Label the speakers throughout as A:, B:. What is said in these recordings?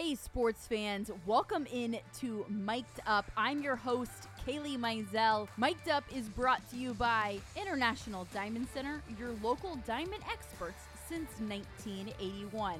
A: Hey, sports fans, welcome in to Mic'd Up. I'm your host, Kailey Mizelle. Mic'd Up is brought to you by International Diamond Center, your local diamond experts since 1981.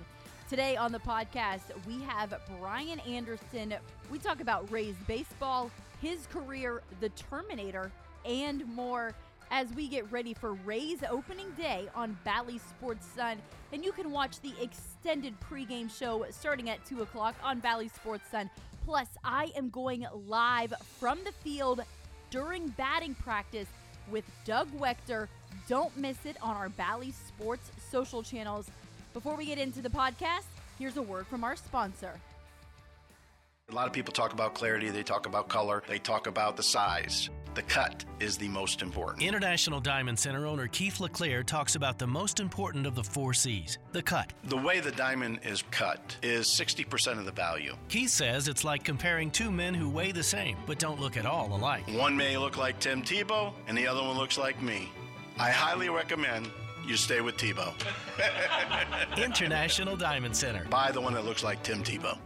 A: Today on the podcast, we have Brian Anderson. We talk about Rays baseball, his career, the Terminator, and more as we get ready for Rays opening day on Bally Sports Sun. And you can watch the extended pregame show starting at 2 o'clock on Bally Sports Sun. Plus, I am going live from the field during batting practice with Doug Waechter. Don't miss it on our Bally Sports social channels. Before we get into the podcast, here's a word from our sponsor.
B: A lot of people talk about clarity, they talk about color, they talk about the size. The cut is the most important.
C: International Diamond Center owner Keith LeClaire talks about the most important of the four C's the cut.
B: The way the diamond is cut is 60% of the value.
C: Keith says it's like comparing two men who weigh the same but don't look at all alike.
B: One may look like Tim Tebow, and the other one looks like me. I highly recommend you stay with Tebow.
C: International Diamond Center.
B: Buy the one that looks like Tim Tebow.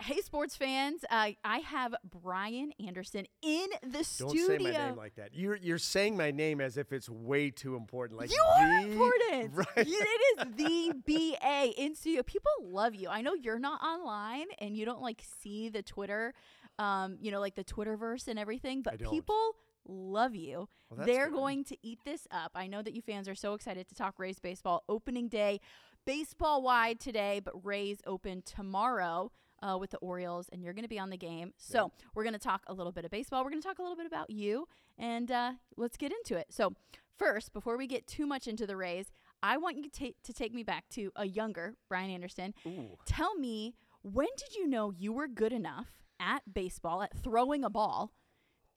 A: Hey, sports fans! Uh, I have Brian Anderson in the studio.
D: Don't
A: studio.
D: say my name like that. You're you're saying my name as if it's way too important. Like
A: you are important.
D: Right.
A: It is the BA in studio. People love you. I know you're not online and you don't like see the Twitter, um, you know, like the Twitterverse and everything, but
D: don't.
A: people love you.
D: Well,
A: They're
D: good.
A: going to eat this up. I know that you fans are so excited to talk Rays baseball opening day, baseball wide today, but Rays open tomorrow. Uh, with the Orioles, and you're going to be on the game. So, we're going to talk a little bit of baseball. We're going to talk a little bit about you, and uh, let's get into it. So, first, before we get too much into the Rays, I want you ta- to take me back to a younger Brian Anderson. Tell me, when did you know you were good enough at baseball, at throwing a ball,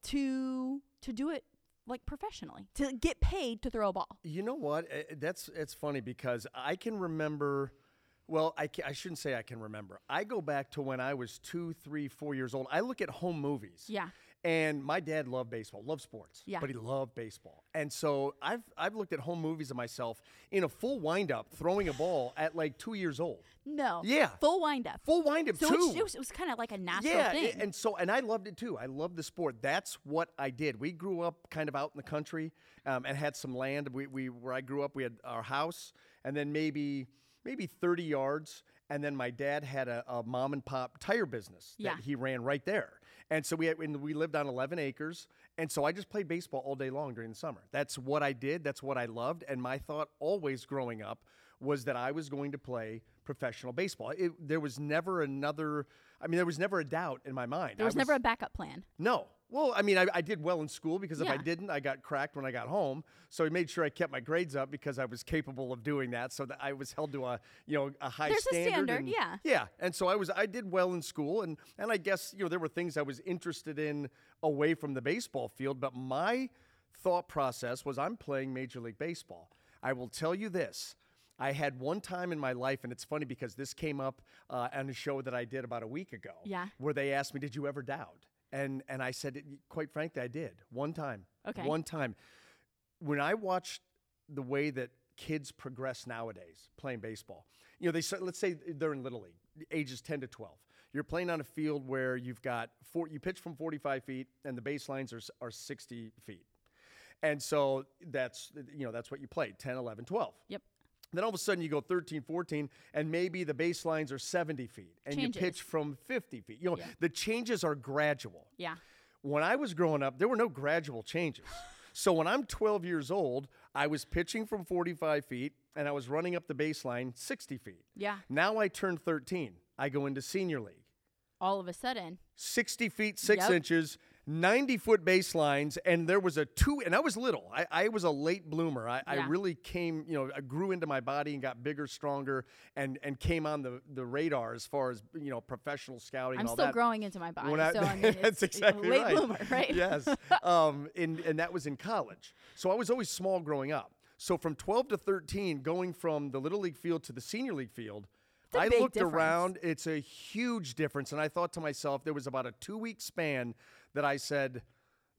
A: to to do it like professionally, to get paid to throw a ball?
D: You know what? Eh, That's it's funny because I can remember. Well, I, I shouldn't say I can remember. I go back to when I was two, three, four years old. I look at home movies.
A: Yeah.
D: And my dad loved baseball, loved sports.
A: Yeah.
D: But he loved baseball. And so I've I've looked at home movies of myself in a full windup throwing a ball at like two years old.
A: No.
D: Yeah.
A: Full windup.
D: Full windup
A: So
D: too.
A: it was, it was kind of like a natural
D: yeah,
A: thing.
D: and so and I loved it too. I loved the sport. That's what I did. We grew up kind of out in the country um, and had some land. We, we where I grew up, we had our house, and then maybe maybe 30 yards. And then my dad had a, a mom and pop tire business that
A: Yeah.
D: he ran right there. And so we had, and we lived on 11 acres. And so I just played baseball all day long during the summer. That's what I did. That's what I loved. And my thought always growing up was that I was going to play professional baseball. It, there was never another. I mean, there was never a doubt in my mind.
A: there was,
D: I
A: never a backup plan.
D: no. Well, I mean, I, I did well in school because if I didn't, I got cracked when I got home. So he made sure I kept my grades up because I was capable of doing that. So that I was held to a you know a high
A: There's a
D: standard.
A: standard,
D: and-
A: yeah.
D: Yeah, and so I was I did well in school, and and I guess you know there were things I was interested in away from the baseball field, but my thought process was I'm playing Major League Baseball. I will tell you this. I had one time in my life, and it's funny because this came up uh, on a show that I did about a week ago
A: Yeah.
D: where they asked me, "Did you ever doubt?" And and I said, quite frankly, I did one time.
A: Okay.
D: One time, when I watched the way that kids progress nowadays playing baseball, you know, they let's say they're in little league, ages ten to twelve. You're playing on a field where you've got four, you pitch from 45 feet, and the baselines are are 60 feet. And so that's you know that's what you play 10, 11, 12.
A: Yep.
D: Then all of a sudden you go 13, 14, and maybe the baselines are 70 feet, and
A: Changes.
D: you pitch from 50 feet. You know,
A: Yeah.
D: the changes are gradual.
A: Yeah.
D: When I was growing up, there were no gradual changes. So when I'm 12 years old, I was pitching from 45 feet, and I was running up the baseline 60 feet.
A: Yeah.
D: Now I turn 13. I go into senior league.
A: All of a sudden,
D: 60 feet, six
A: Yep.
D: inches, 90 foot baselines, and there was a two, and I was little. I, I was a late bloomer. I, I really came, you know, I grew into my body and got bigger, stronger, and and came on the, the radar as far as, you know, professional scouting
A: I'm
D: and all
A: still
D: that.
A: growing into my body.
D: When I-
A: so I mean,
D: that's exactly
A: late
D: right.
A: bloomer, right?
D: Yes. um, and, and that was in college. So I was always small growing up. So from 12 to 13, going from the little league field to the senior league field, I looked
A: difference.
D: around. It's a huge difference. And I thought to myself, there was about a two week span that I said,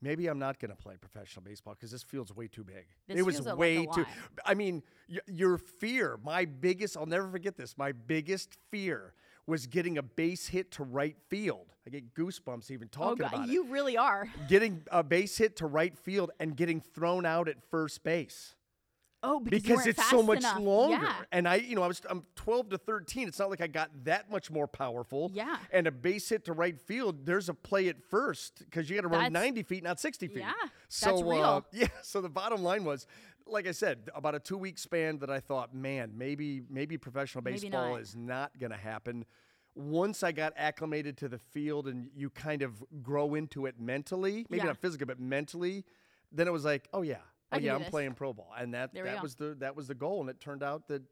D: maybe I'm not going to play professional baseball because this field's way too big.
A: This
D: it was
A: feels like
D: way too. I mean, y- your fear, my biggest, I'll never forget this, my biggest fear was getting a base hit to right field. I get goosebumps even
A: Oh,
D: talking
A: God,
D: about
A: you really are.
D: Getting a base hit to right field and getting thrown out at first base
A: Oh, because,
D: because it's so much
A: enough.
D: longer.
A: Yeah.
D: And I, you know, I was I'm 12 to 13. It's not like I got that much more powerful.
A: Yeah.
D: And a base hit to right field, there's a play at first because you got to run 90 feet, not 60 feet.
A: Yeah,
D: So Uh, yeah. So the bottom line was, like I said, about a two week span that I thought, man, maybe maybe professional
A: Maybe
D: baseball
A: not.
D: is not going to happen. Once I got acclimated to the field and you kind of grow into it mentally, maybe
A: Yeah.
D: not physically, but mentally, then it was like, oh yeah, oh yeah, I'm
A: this.
D: playing pro ball, and that
A: There
D: that was the that was the goal, and it turned out that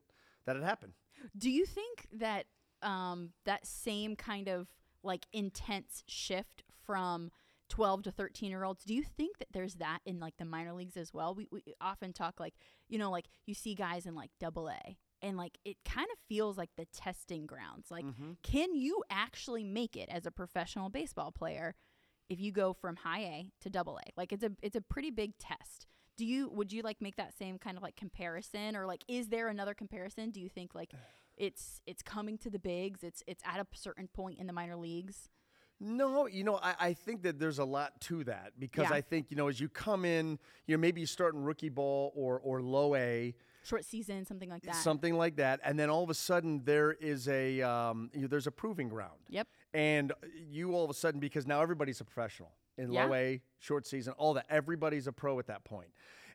D: that it happened.
A: Do you think that um, that same kind of like intense shift from 12 to 13 year olds, do you think that there's that in like the minor leagues as well? We, we often talk like, you know, like you see guys in like double A and like it kind of feels like the testing grounds. Like,
D: Mm-hmm.
A: can you actually make it as a professional baseball player if you go from high A to double A? Like it's a it's a pretty big test. Do you would you like make that same kind of like comparison or like is there another comparison? Do you think like it's it's coming to the bigs, it's it's at a certain point in the minor leagues?
D: No, you know, I, I think that there's a lot to that because
A: Yeah.
D: I think you know as you come in, you know, maybe you start in rookie ball or or low A,
A: Short season, something like that.
D: something like that, and then all of a sudden there is a um, you know, there's a proving ground.
A: Yep.
D: And you all of a sudden, because now everybody's a professional in
A: Yeah.
D: low A, short season, all that, everybody's a pro at that point.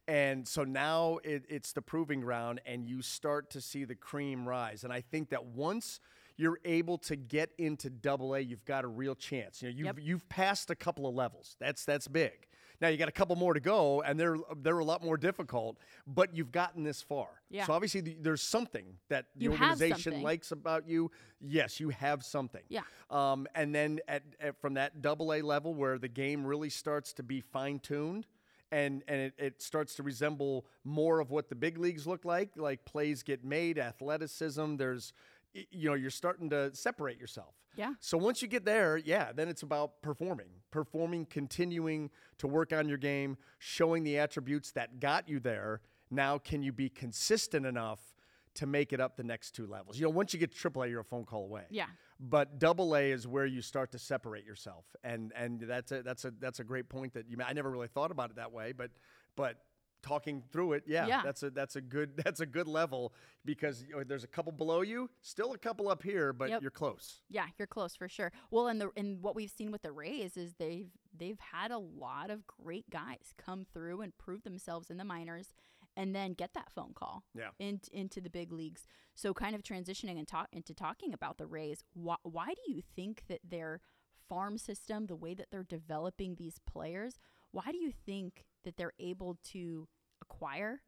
D: And so now it, it's the proving ground, and you start to see the cream rise. And I think that once you're able to get into double A, you've got a real chance. You know, you've,
A: Yep.
D: you've passed a couple of levels. That's that's big. Now you got a couple more to go, and they're they're a lot more difficult. But you've gotten this far.
A: Yeah.
D: So obviously th- there's something that the
A: You
D: organization likes about you. Yes, you have something.
A: Yeah.
D: Um, and then at, at from that double A level where the game really starts to be fine tuned and, and it, it starts to resemble more of what the big leagues look like, like plays get made, athleticism, there's, you know, you're starting to separate yourself.
A: Yeah.
D: So once you get there, yeah, then it's about performing, performing, continuing to work on your game, showing the attributes that got you there. Now, can you be consistent enough to make it up the next two levels? You know, once you get to AAA, you're a phone call away.
A: Yeah.
D: But double A is where you start to separate yourself, and and that's a that's a that's a great point that you. I never really thought about it that way, but but talking through it, yeah,
A: Yeah.
D: that's a that's a good that's a good level because you know, there's a couple below you, still a couple up here, but
A: Yep.
D: you're close.
A: Yeah, you're close for sure. Well, and the and what we've seen with the Rays is they've they've had a lot of great guys come through and prove themselves in the minors, and then get that phone call.
D: Yeah.
A: In, into the big leagues. So, kind of transitioning and talk into talking about the Rays. Why, why do you think that their farm system, the way that they're developing these players, why do you think that they're able to acquire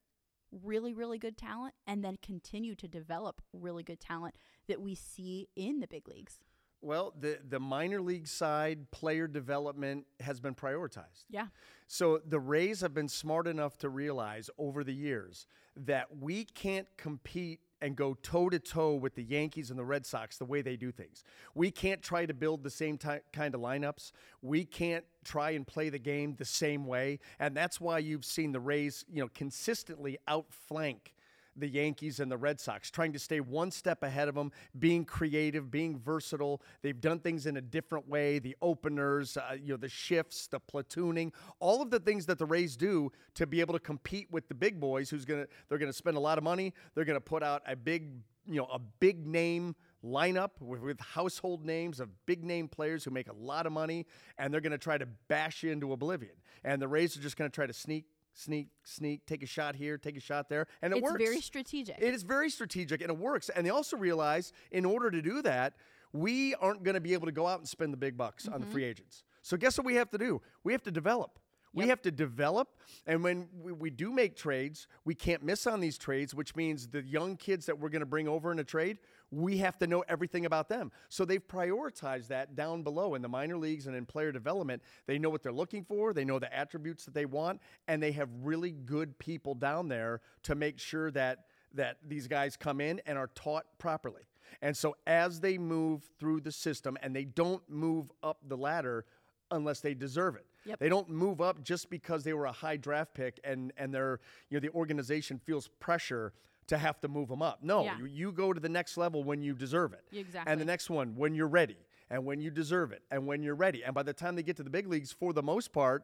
A: really, really good talent and then continue to develop really good talent that we see in the big leagues?
D: Well, the the minor league side player development has been prioritized.
A: Yeah.
D: So the Rays have been smart enough to realize over the years that we can't compete and go toe to toe with the Yankees and the Red Sox the way they do things. We can't try to build the same ty- kind of lineups. We can't try and play the game the same way, and that's why you've seen the Rays, you know, consistently outflank the Yankees and the Red Sox, trying to stay one step ahead of them, being creative, being versatile. They've done things in a different way. The openers, uh, you know, the shifts, the platooning, all of the things that the Rays do to be able to compete with the big boys. Who's gonna? They're gonna spend a lot of money. They're gonna put out a big, you know, a big name lineup with, with household names of big name players who make a lot of money, and they're gonna try to bash you into oblivion. And the Rays are just gonna try to sneak. Sneak, sneak, take a shot here, take a shot there, and it
A: it's
D: works.
A: very strategic.
D: It is very strategic and it works. And they also realize in order to do that, we aren't going to be able to go out and spend the big bucks on the mm-hmm. free agents. So guess what we have to do? We have to develop. We have to develop, and when we, we do make trades, we can't miss on these trades, which means the young kids that we're going to bring over in a trade, we have to know everything about them. So they've prioritized that down below in the minor leagues and in player development. They know what they're looking for, they know the attributes that they want, and they have really good people down there to make sure that that these guys come in and are taught properly. And so as they move through the system and they don't move up the ladder unless they deserve it.
A: Yep.
D: They don't move up just because they were a high draft pick and and they're you know the organization feels pressure to have to move them up. No,
A: Yeah.
D: you, you go to the next level when you deserve it.
A: Exactly.
D: And the next one when you're ready, and when you deserve it, and when you're ready. And by the time they get to the big leagues, for the most part,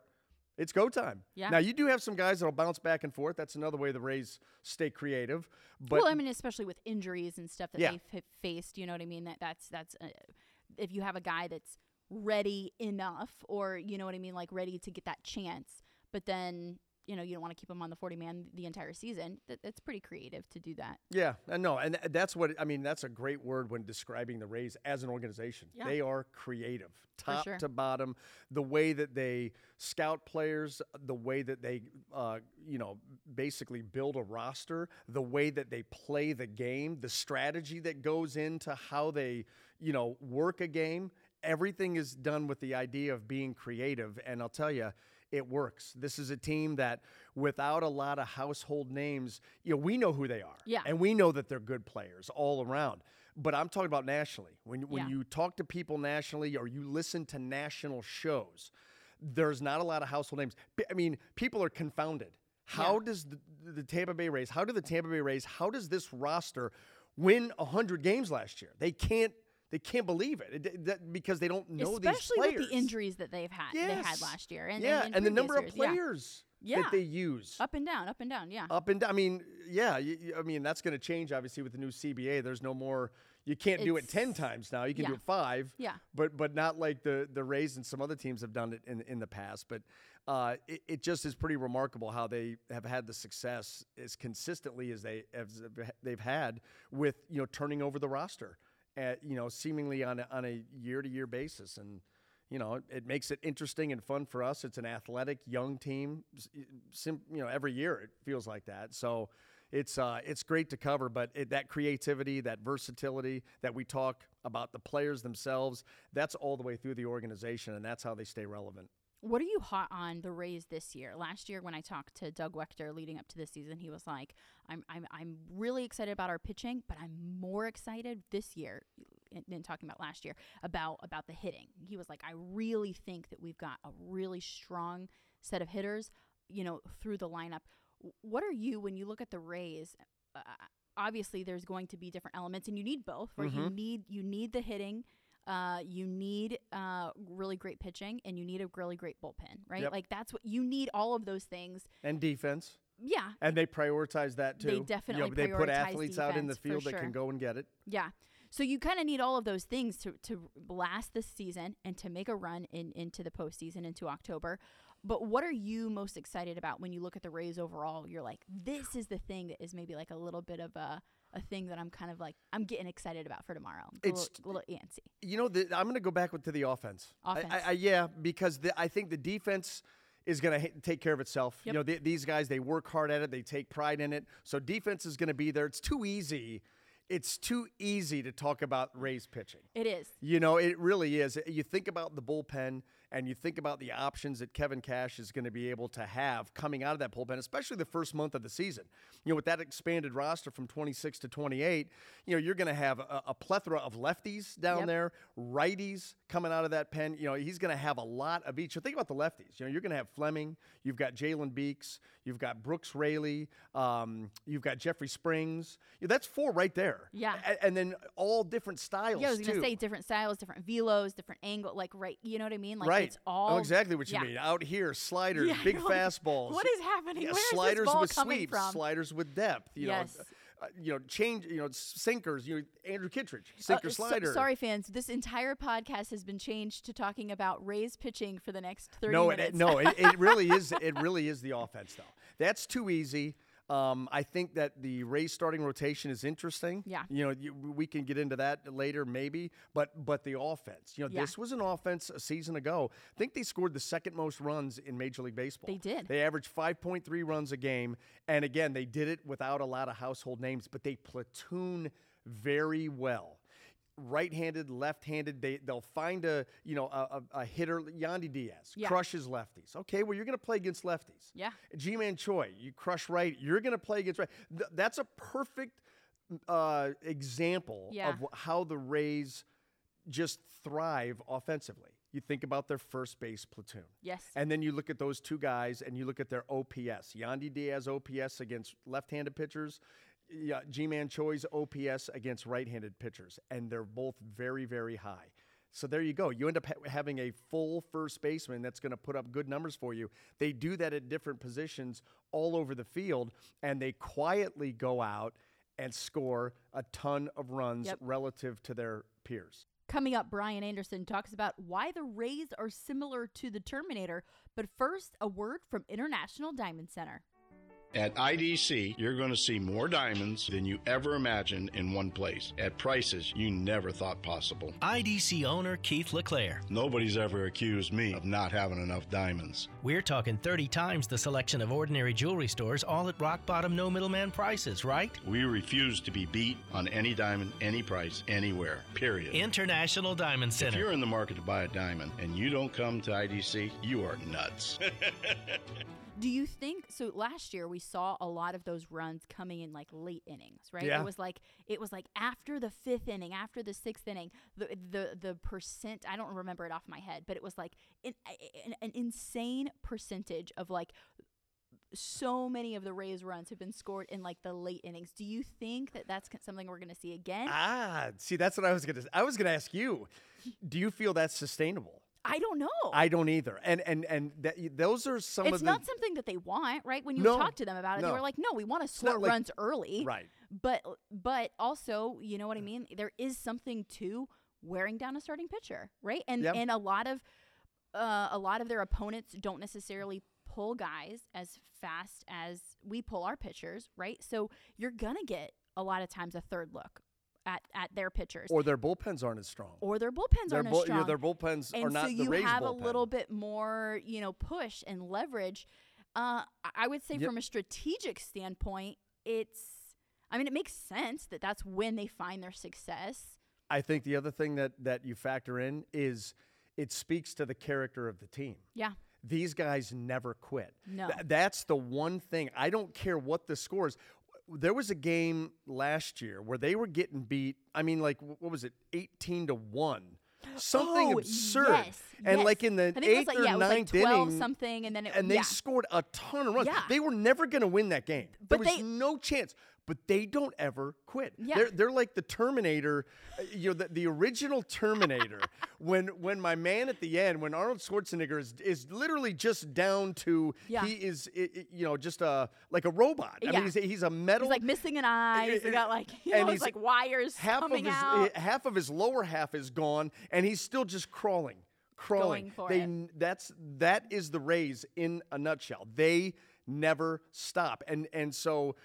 D: it's go time.
A: Yeah.
D: Now you do have some guys that'll bounce back and forth. That's another way the Rays stay creative. But
A: well, I mean, especially with injuries and stuff that
D: Yeah.
A: they've faced, you know what I mean? That that's that's uh, if you have a guy that's ready enough, or you know what I mean, like ready to get that chance, but then you know you don't want to keep him on the forty man the entire season. That, that's pretty creative to do that.
D: Yeah, I know, and that's what I mean. That's a great word when describing the Rays as an organization.
A: Yeah.
D: They are creative, top
A: sure.
D: to bottom. The way that they scout players, the way that they, uh, you know, basically build a roster, the way that they play the game, the strategy that goes into how they, you know, work a game. Everything is done with the idea of being creative, and I'll tell you it works. This is a team that, without a lot of household names, you know, we know who they are.
A: Yeah.
D: And we know that they're good players all around. But I'm talking about nationally. When, when
A: Yeah.
D: you talk to people nationally or you listen to national shows, there's not a lot of household names. I mean, people are confounded. How
A: Yeah.
D: does the, the Tampa Bay Rays, how do the Tampa Bay Rays, how does this roster win 100 games last year? They can't. They can't believe it, It- that, because they don't know these players.
A: Especially with the injuries that they've had, they had last year, and
D: yeah,
A: and,
D: and, the number of
A: years. Yeah.
D: players
A: Yeah.
D: that they use
A: up and down, up and down. Yeah,
D: up and down. I mean, yeah, you, I mean that's going to change obviously with the new CBA. There's no more. You can't do it ten times now. You can do it five.
A: Yeah.
D: But but not like the the Rays and some other teams have done it in in the past. But uh, it, it just is pretty remarkable how they have had the success as consistently as they as they've had with you know turning over the roster at you know seemingly on a, on a year to year basis and. You know, it makes it interesting and fun for us. It's an athletic young team. Sim, you know, every year it feels like that. So, it's uh, it's great to cover, but it, that creativity, that versatility that we talk about the players themselves, that's all the way through the organization, and that's how they stay relevant.
A: What are you hot on the Rays this year? Last year, when I talked to Doug Waechter leading up to this season, he was like, "I'm I'm I'm really excited about our pitching, but I'm more excited this year." In talking about last year about about the hitting, he was like, "I really think that we've got a really strong set of hitters, you know, through the lineup." What are you when you look at the Rays? Uh, obviously, there's going to be different elements, and you need both. Right? You need you need the hitting. Uh, you need uh, really great pitching and you need a really great bullpen, right?
D: Yep.
A: Like that's what you need all of those things.
D: And defense,
A: Yeah.
D: and they prioritize that too.
A: They
D: You know,
A: definitely
D: they put athletes out in the field that can go and get it.
A: Yeah. So you kind of need all of those things to, to last this season and to make a run in into the postseason into October. But what are you most excited about when you look at the Rays overall? You're like, this is the thing that is maybe like a little bit of a a thing that I'm kind of like I'm getting excited about for tomorrow. A
D: It's-
A: little, little antsy.
D: You know, the, I'm going to go back with, to the offense. I-
A: Offense.
D: I, I, yeah, because the, I think the defense is going to take care of itself.
A: Yep.
D: You know, th- these guys they work hard at it, they take pride in it. So defense is going to be there. It's too easy. It's too easy to talk about Rays pitching.
A: It is.
D: You know, it really is. You think about the bullpen and you think about the options that Kevin Cash is going to be able to have coming out of that bullpen, especially the first month of the season. You know, with that expanded roster from 26 to 28, you know, you're going to have a, a plethora of lefties down
A: Yep.
D: there, righties coming out of that pen. You know, he's going to have a lot of each. So think about the lefties. You know, you're going to have Fleming, you've got Jalen Beeks, you've got Brooks Raley, um, you've got Jeffrey Springs. You know, that's four right there.
A: Yeah.
D: A- and then all different styles.
A: Yeah, I was gonna say different styles, different velos, different angle, like right. You know what I mean? Like
D: right.
A: It's all
D: oh, exactly what you
A: yeah.
D: mean. Out here, sliders,
A: Yeah,
D: big fastballs.
A: what is happening?
D: Yeah,
A: Where
D: sliders with sweeps,
A: from?
D: sliders with depth. You
A: Yes.
D: know, uh, you know, change. You know, sinkers. You know, Andrew Kittredge,
A: Uh,
D: sinker
A: so-
D: slider.
A: sorry, fans. This entire podcast has been changed to talking about Rays pitching for the next thirty
D: No,
A: minutes.
D: it- no, it, it really is. It really is the offense, though. That's too easy. Um, I think that the Rays starting rotation is interesting.
A: Yeah.
D: You know, you, we can get into that later, maybe. But but the offense, you know,
A: Yeah.
D: this was an offense a season ago. I think they scored the second most runs in Major League Baseball.
A: They did.
D: They averaged 5.3 runs a game, and again, they did it without a lot of household names, but they platoon very well right-handed, left-handed. They they'll find a you know a, a, a hitter. Yandy Diaz
A: Yeah.
D: crushes lefties. Okay, well you're going to play against lefties.
A: Yeah.
D: Ji-Man Choi, you crush right. You're going to play against right. Th- that's a perfect uh, example
A: Yeah.
D: of how the Rays just thrive offensively. You think about their first base platoon.
A: Yes.
D: And then you look at those two guys and you look at their OPS. Yandy Diaz OPS against left-handed pitchers, yeah, Ji-Man Choi's OPS against right-handed pitchers, and they're both very, very high. So there you go. You end up ha- having a full first baseman that's going to put up good numbers for you. They do that at different positions all over the field, and they quietly go out and score a ton of runs
A: Yep.
D: relative to their peers.
A: Coming up, Brian Anderson talks about why the Rays are similar to the Terminator. But first, a word from International Diamond Center.
B: At IDC, you're going to see more diamonds than you ever imagined in one place at prices you never thought possible.
C: IDC owner Keith LeClaire.
B: Nobody's ever accused me of not having enough diamonds.
C: We're talking 30 times the selection of ordinary jewelry stores, all at rock bottom, no middleman prices, right?
B: We refuse to be beat on any diamond, any price, anywhere, period.
C: International Diamond Center.
B: if you're in the market to buy a diamond and you don't come to IDC, you are nuts.
A: Do you think so? Last year we saw a lot of those runs coming in like late innings, right?
D: Yeah.
A: It was like it was like after the fifth inning, after the sixth inning, the the the percent I don't remember it off my head, but it was like an, an, an insane percentage of like so many of the Rays runs have been scored in like the late innings. Do you think that that's something we're going to see again?
D: Ah, see, that's what I was gonna. I was gonna ask you. Do you feel that's sustainable?
A: I don't know.
D: I don't either. And and and that, those are some
A: it's
D: of the
A: not something that they want, right? When you
D: No,
A: talk to them about it,
D: no.
A: they were like, "No, we want to
D: not
A: score
D: like-
A: runs early."
D: right.
A: But but also, you know what I mean? There is something to wearing down a starting pitcher, right? And
D: Yep.
A: and a lot of uh, a lot of their opponents don't necessarily pull guys as fast as we pull our pitchers, right? So you're gonna get a lot of times a third look at at their pitchers,
D: Or their bullpens aren't as strong.
A: or their bullpens
D: their
A: aren't
D: bull-
A: as
D: yeah, their bullpens
A: and
D: are not
A: so you have
D: bullpen.
A: a little bit more you know push and leverage uh, I- would say
D: Yep.
A: from a strategic standpoint it's i mean it makes sense that that's when they find their success
D: I think the other thing that that you factor in is it speaks to the character of the team.
A: yeah
D: These guys never quit.
A: No.
D: Th- that's the one thing. I don't care what the scores. There was a game last year where they were getting beat. I mean, like what was it, eighteen to one? Something
A: Oh,
D: absurd.
A: yes,
D: and
A: yes.
D: like in the
A: I think it was
D: eighth
A: like-
D: or
A: yeah, like
D: ninth
A: 12
D: inning,
A: something, and then it-
D: and they
A: yeah.
D: scored a ton of runs.
A: Yeah.
D: They were never going to win that game.
A: But
D: there was
A: they-
D: no chance. But they don't ever quit.
A: Yeah.
D: They're, they're like the Terminator, uh, you know, the, the original Terminator. when when my man at the end, when Arnold Schwarzenegger is, is literally just down to
A: Yeah.
D: he is, i- i- you know, just a like a robot. I
A: Yeah.
D: mean, he's, he's a metal.
A: he's like missing an eye he's got like you know
D: and he's-
A: like wires
D: half of
A: coming
D: his
A: out
D: eh, half of his lower half is gone, and he's still just crawling, crawling.
A: Going for
D: they
A: it.
D: that's that is the Rays in a nutshell. They never stop, and and so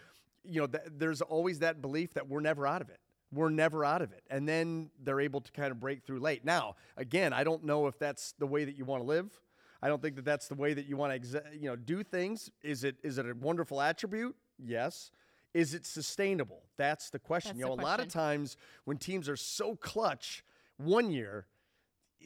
D: you know th- there's always that belief that we're never out of it. We're never out of it, and then they're able to kind of break through late. Now, again, I don't know if that's the way that you want to live. I don't think that that's the way that you want to, exa- you know, do things. Is it is it a wonderful attribute? Yes. Is it sustainable? That's the question.
A: That's
D: you know, a lot of times when teams are so clutch one year,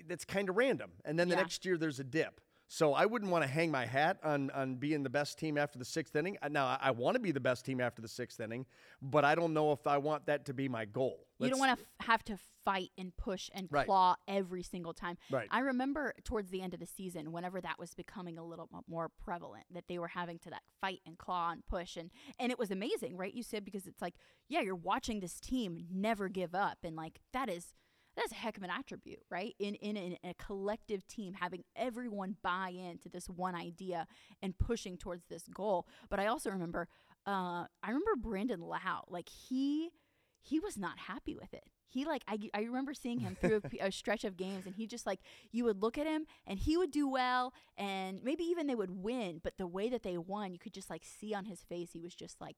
D: that's kind of random, and then the
A: Yeah.
D: next year there's a dip. So I wouldn't want to hang my hat on on being the best team after the sixth inning. Uh, Now I, I want to be the best team after the sixth inning, but I don't know if I want that to be my goal.
A: you don't want to f- have to fight and push and
D: Right.
A: claw every single time.
D: Right.
A: I remember towards the end of the season, whenever that was becoming a little more prevalent, that they were having to that fight and claw and push, and and it was amazing, right? You said because it's like, yeah, you're watching this team never give up, and like that is that's a heck of an attribute, right? In in, in a collective team, having everyone buy into this one idea and pushing towards this goal. But I also remember, uh, I remember Brandon Lowe, like he he was not happy with it. He like I, I remember seeing him through a stretch of games and he just like you would look at him and he would do well and maybe even they would win but the way that they won you could just like see on his face he was just like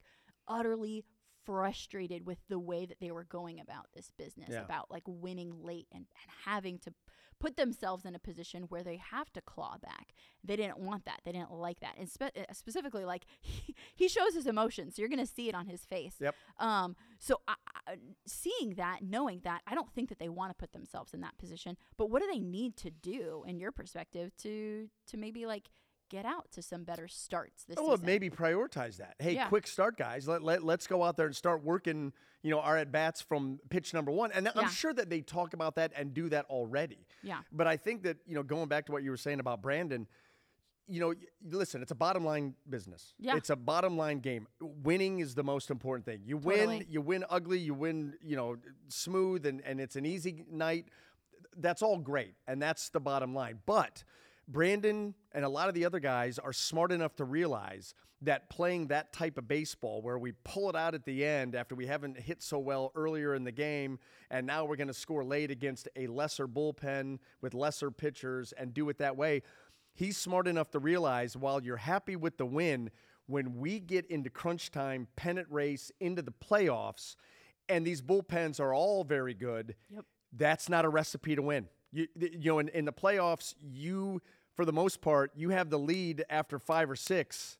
A: utterly frustrated with the way that they were going about this business
D: Yeah.
A: about like winning late and, and having to put themselves in a position where they have to claw back. They didn't want that. They didn't like that. And spe- uh, specifically, like he, he shows his emotions. So you're going to see it on his face.
D: Yep.
A: Um, so I, I, seeing that, knowing that, I don't think that they want to put themselves in that position. But what do they need to do, in your perspective, to to maybe like get out to some better starts this
D: Oh, well, maybe prioritize that. Hey,
A: Yeah.
D: quick start, guys. Let, let, let's go out there and start working, you know, our at bats from pitch number one. And I'm sure that they talk about that and do that already.
A: Yeah.
D: But I think that, you know, going back to what you were saying about Brandon, you know, listen, it's a bottom line business.
A: Yeah.
D: It's a bottom line game. Winning is the most important thing. You win, you win ugly, you win, you know, smooth, and, and it's an easy night. That's all great. And that's the bottom line. But Brandon and a lot of the other guys are smart enough to realize that playing that type of baseball where we pull it out at the end after we haven't hit so well earlier in the game and now we're going to score late against a lesser bullpen with lesser pitchers and do it that way he's smart enough to realize while you're happy with the win, when we get into crunch time, pennant race, into the playoffs, and these bullpens are all very good,
A: Yep.
D: that's not a recipe to win. You, you know, in, in the playoffs, you, for the most part, you have the lead after five or six.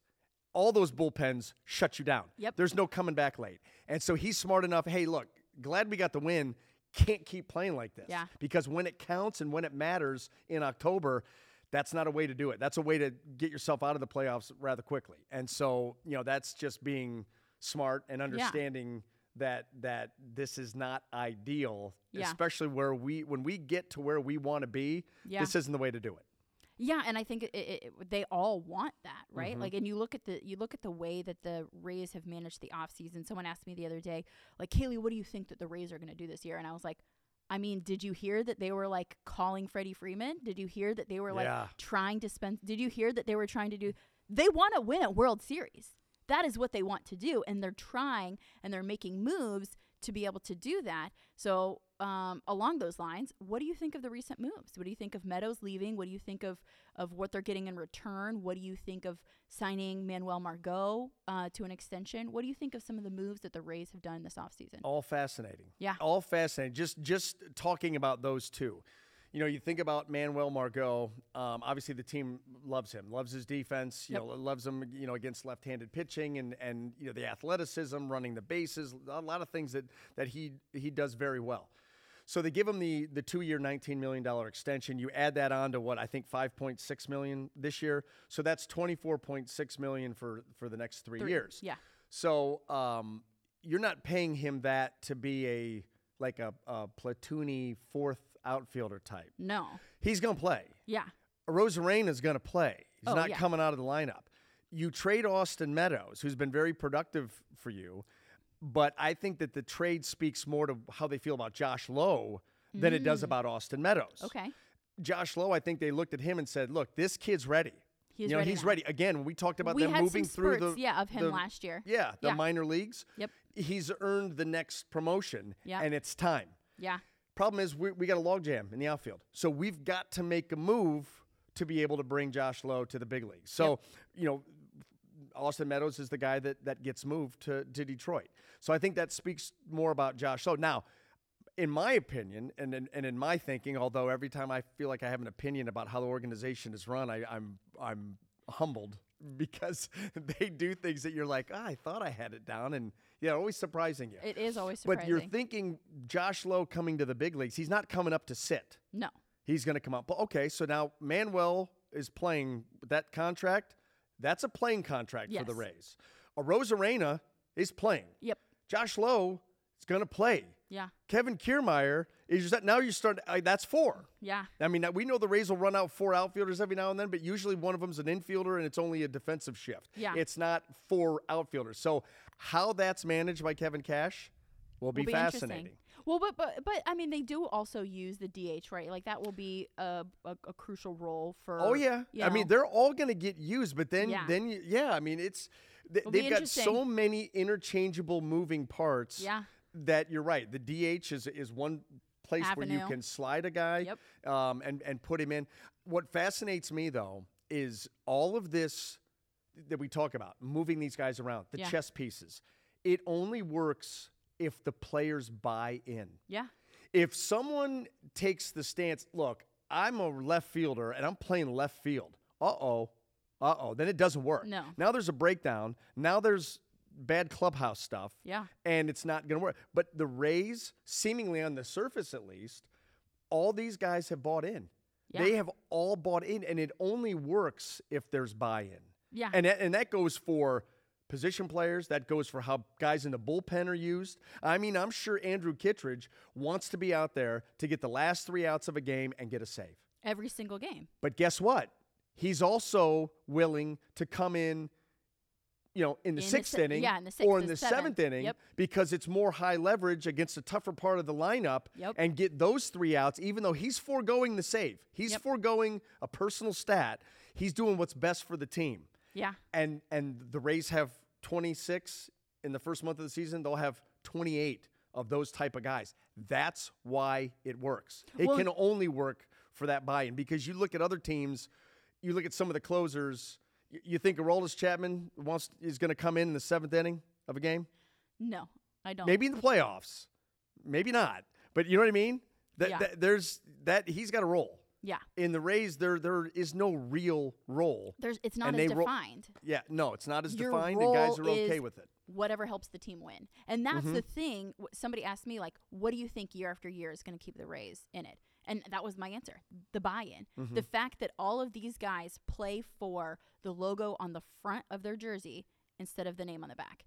D: All those bullpens shut you down.
A: Yep.
D: There's no coming back late. And so he's smart enough. Hey, look, glad we got the win. Can't keep playing like this.
A: Yeah.
D: Because when it counts and when it matters in October, that's not a way to do it. That's a way to get yourself out of the playoffs rather quickly. And so, you know, that's just being smart and understanding that that this is not ideal,
A: Yeah.
D: especially where we when we get to where we want to be,
A: Yeah.
D: this isn't the way to do it.
A: Yeah, and I think it, it, it- they all want that, right?
D: Mm-hmm.
A: Like, and you look at the you look at the way that the Rays have managed the offseason. Someone asked me the other day, like, Kailey, what do you think that the Rays are going to do this year? And I was like, I mean, did you hear that they were like calling Freddie Freeman? Did you hear that they were like
D: Yeah.
A: trying to spend? Did you hear that they were trying to do? They want to win a World Series. That is what they want to do, and they're trying and they're making moves to be able to do that. So, um, along those lines, what do you think of the recent moves? What do you think of Meadows leaving? What do you think of of what they're getting in return? What do you think of signing Manuel Margot uh, to an extension? What do you think of some of the moves that the Rays have done this offseason?
D: All fascinating.
A: Yeah.
D: All fascinating. Just just talking about those two. You know, you think about Manuel Margot. Um, obviously, the team loves him, loves his defense. You
A: Yep.
D: know, loves him. You know, against left-handed pitching and and you know the athleticism, running the bases, a lot of things that that he he does very well. So they give him the the two-year, nineteen million dollar extension. You add that on to what I think five point six million this year. So that's twenty-four point six million for for the next three,
A: Three.
D: years.
A: Yeah.
D: So um, you're not paying him that to be a like a, a platoony fourth outfielder type.
A: No.
D: He's going to play.
A: Yeah.
D: Arozarena is going to play. He's
A: Oh,
D: not
A: yeah.
D: coming out of the lineup. You trade Austin Meadows, who's been very productive for you, but I think that the trade speaks more to how they feel about Josh Lowe than it does about Austin Meadows.
A: Mm. Okay.
D: Josh Lowe, I think they looked at him and said, "Look, this kid's ready.
A: He's
D: you know,
A: ready
D: he's
A: now.
D: ready. Again, we talked about
A: We
D: them moving
A: some
D: through the
A: yeah, of him
D: the-
A: last year.
D: Yeah, the
A: Yeah.
D: minor leagues.
A: Yep.
D: He's earned the next promotion,
A: Yeah.
D: and it's time.
A: Yeah.
D: Problem is, we, we got a logjam in the outfield, so we've got to make a move to be able to bring Josh Lowe to the big leagues. So, you know, Austin Meadows is the guy that that gets moved to, to Detroit. So I think that speaks more about Josh Lowe. Now, in my opinion, and in, and in my thinking, although every time I feel like I have an opinion about how the organization is run, I, I'm I'm humbled because they do things that you're like, ah, I thought I had it down, and yeah, always surprising you.
A: It is always surprising.
D: But you're thinking Josh Lowe coming to the big leagues. He's not coming up to sit.
A: no.
D: He's going to come up. But okay, so now Manuel is playing that contract. That's a playing contract for the Rays. Arozarena is playing.
A: Yep.
D: Josh Lowe is going to play.
A: Yeah.
D: Kevin Kiermaier is just now you start that's four.
A: Yeah.
D: I mean, we know the Rays will run out four outfielders every now and then, but usually one of them's an infielder and it's only a defensive shift.
A: Yeah.
D: It's not four outfielders. So how that's managed by Kevin Cash will be,
A: will be
D: fascinating.
A: Well, but but but I mean, they do also use the DH, right? Like that will be a a, a crucial role for.
D: Oh yeah,
A: you
D: I mean they're all going to get used, but then
A: Yeah.
D: then you, yeah, I mean it's th- they've got so many interchangeable moving parts.
A: Yeah.
D: That you're right. The DH is is one place where you can slide a guy
A: Yep.
D: um, and and put him in. What fascinates me though is all of this that we talk about, moving these guys around, the
A: Yeah.
D: chess pieces. It only works if the players buy in
A: yeah.
D: if someone takes the stance, look, I'm a left fielder and I'm playing left field. Uh oh. Uh oh. Then it doesn't work.
A: No.
D: Now there's a breakdown. Now there's bad clubhouse stuff.
A: Yeah.
D: And it's not going to work. But the Rays, seemingly on the surface at least, all these guys have bought in.
A: Yeah.
D: They have all bought in, and it only works if there's buy in.
A: Yeah.
D: And that, and that goes for position players. That goes for how guys in the bullpen are used. I mean, I'm sure Andrew Kittredge wants to be out there to get the last three outs of a game and get a save.
A: Every single game.
D: But guess what? he's also willing to come in, you know, in the
A: In the
D: sixth
A: si-
D: inning
A: yeah, in the sixth
D: or in the
A: seventh.
D: seventh inning
A: Yep.
D: because it's more high leverage against a tougher part of the lineup
A: Yep.
D: and get those three outs, even though he's foregoing the save. He's
A: Yep.
D: foregoing a personal stat. He's doing what's best for the team.
A: Yeah.
D: And and the Rays have 26 in the first month of the season. They'll have 28 of those type of guys. That's why it works. It
A: Well-
D: can only work for that buy-in because you look at other teams, you look at some of the closers. You think Aroldis Chapman wants is going to come in in the seventh inning of a game?
A: No, I don't.
D: Maybe in the playoffs, maybe not. But you know what I mean? That,
A: Yeah.
D: that there's that he's got a role.
A: Yeah.
D: In the Rays, there there is no real role.
A: There's it's not
D: And
A: as
D: they ro-
A: defined.
D: Yeah, no, it's not as
A: Your
D: defined, and guys are okay with it.
A: Whatever helps the team win. And that's
D: Mm-hmm.
A: the thing. Somebody asked me like, "What do you think year after year is going to keep the Rays in it?" And that was my answer. The buy-in.
D: Mm-hmm.
A: The fact that all of these guys play for the logo on the front of their jersey instead of the name on the back.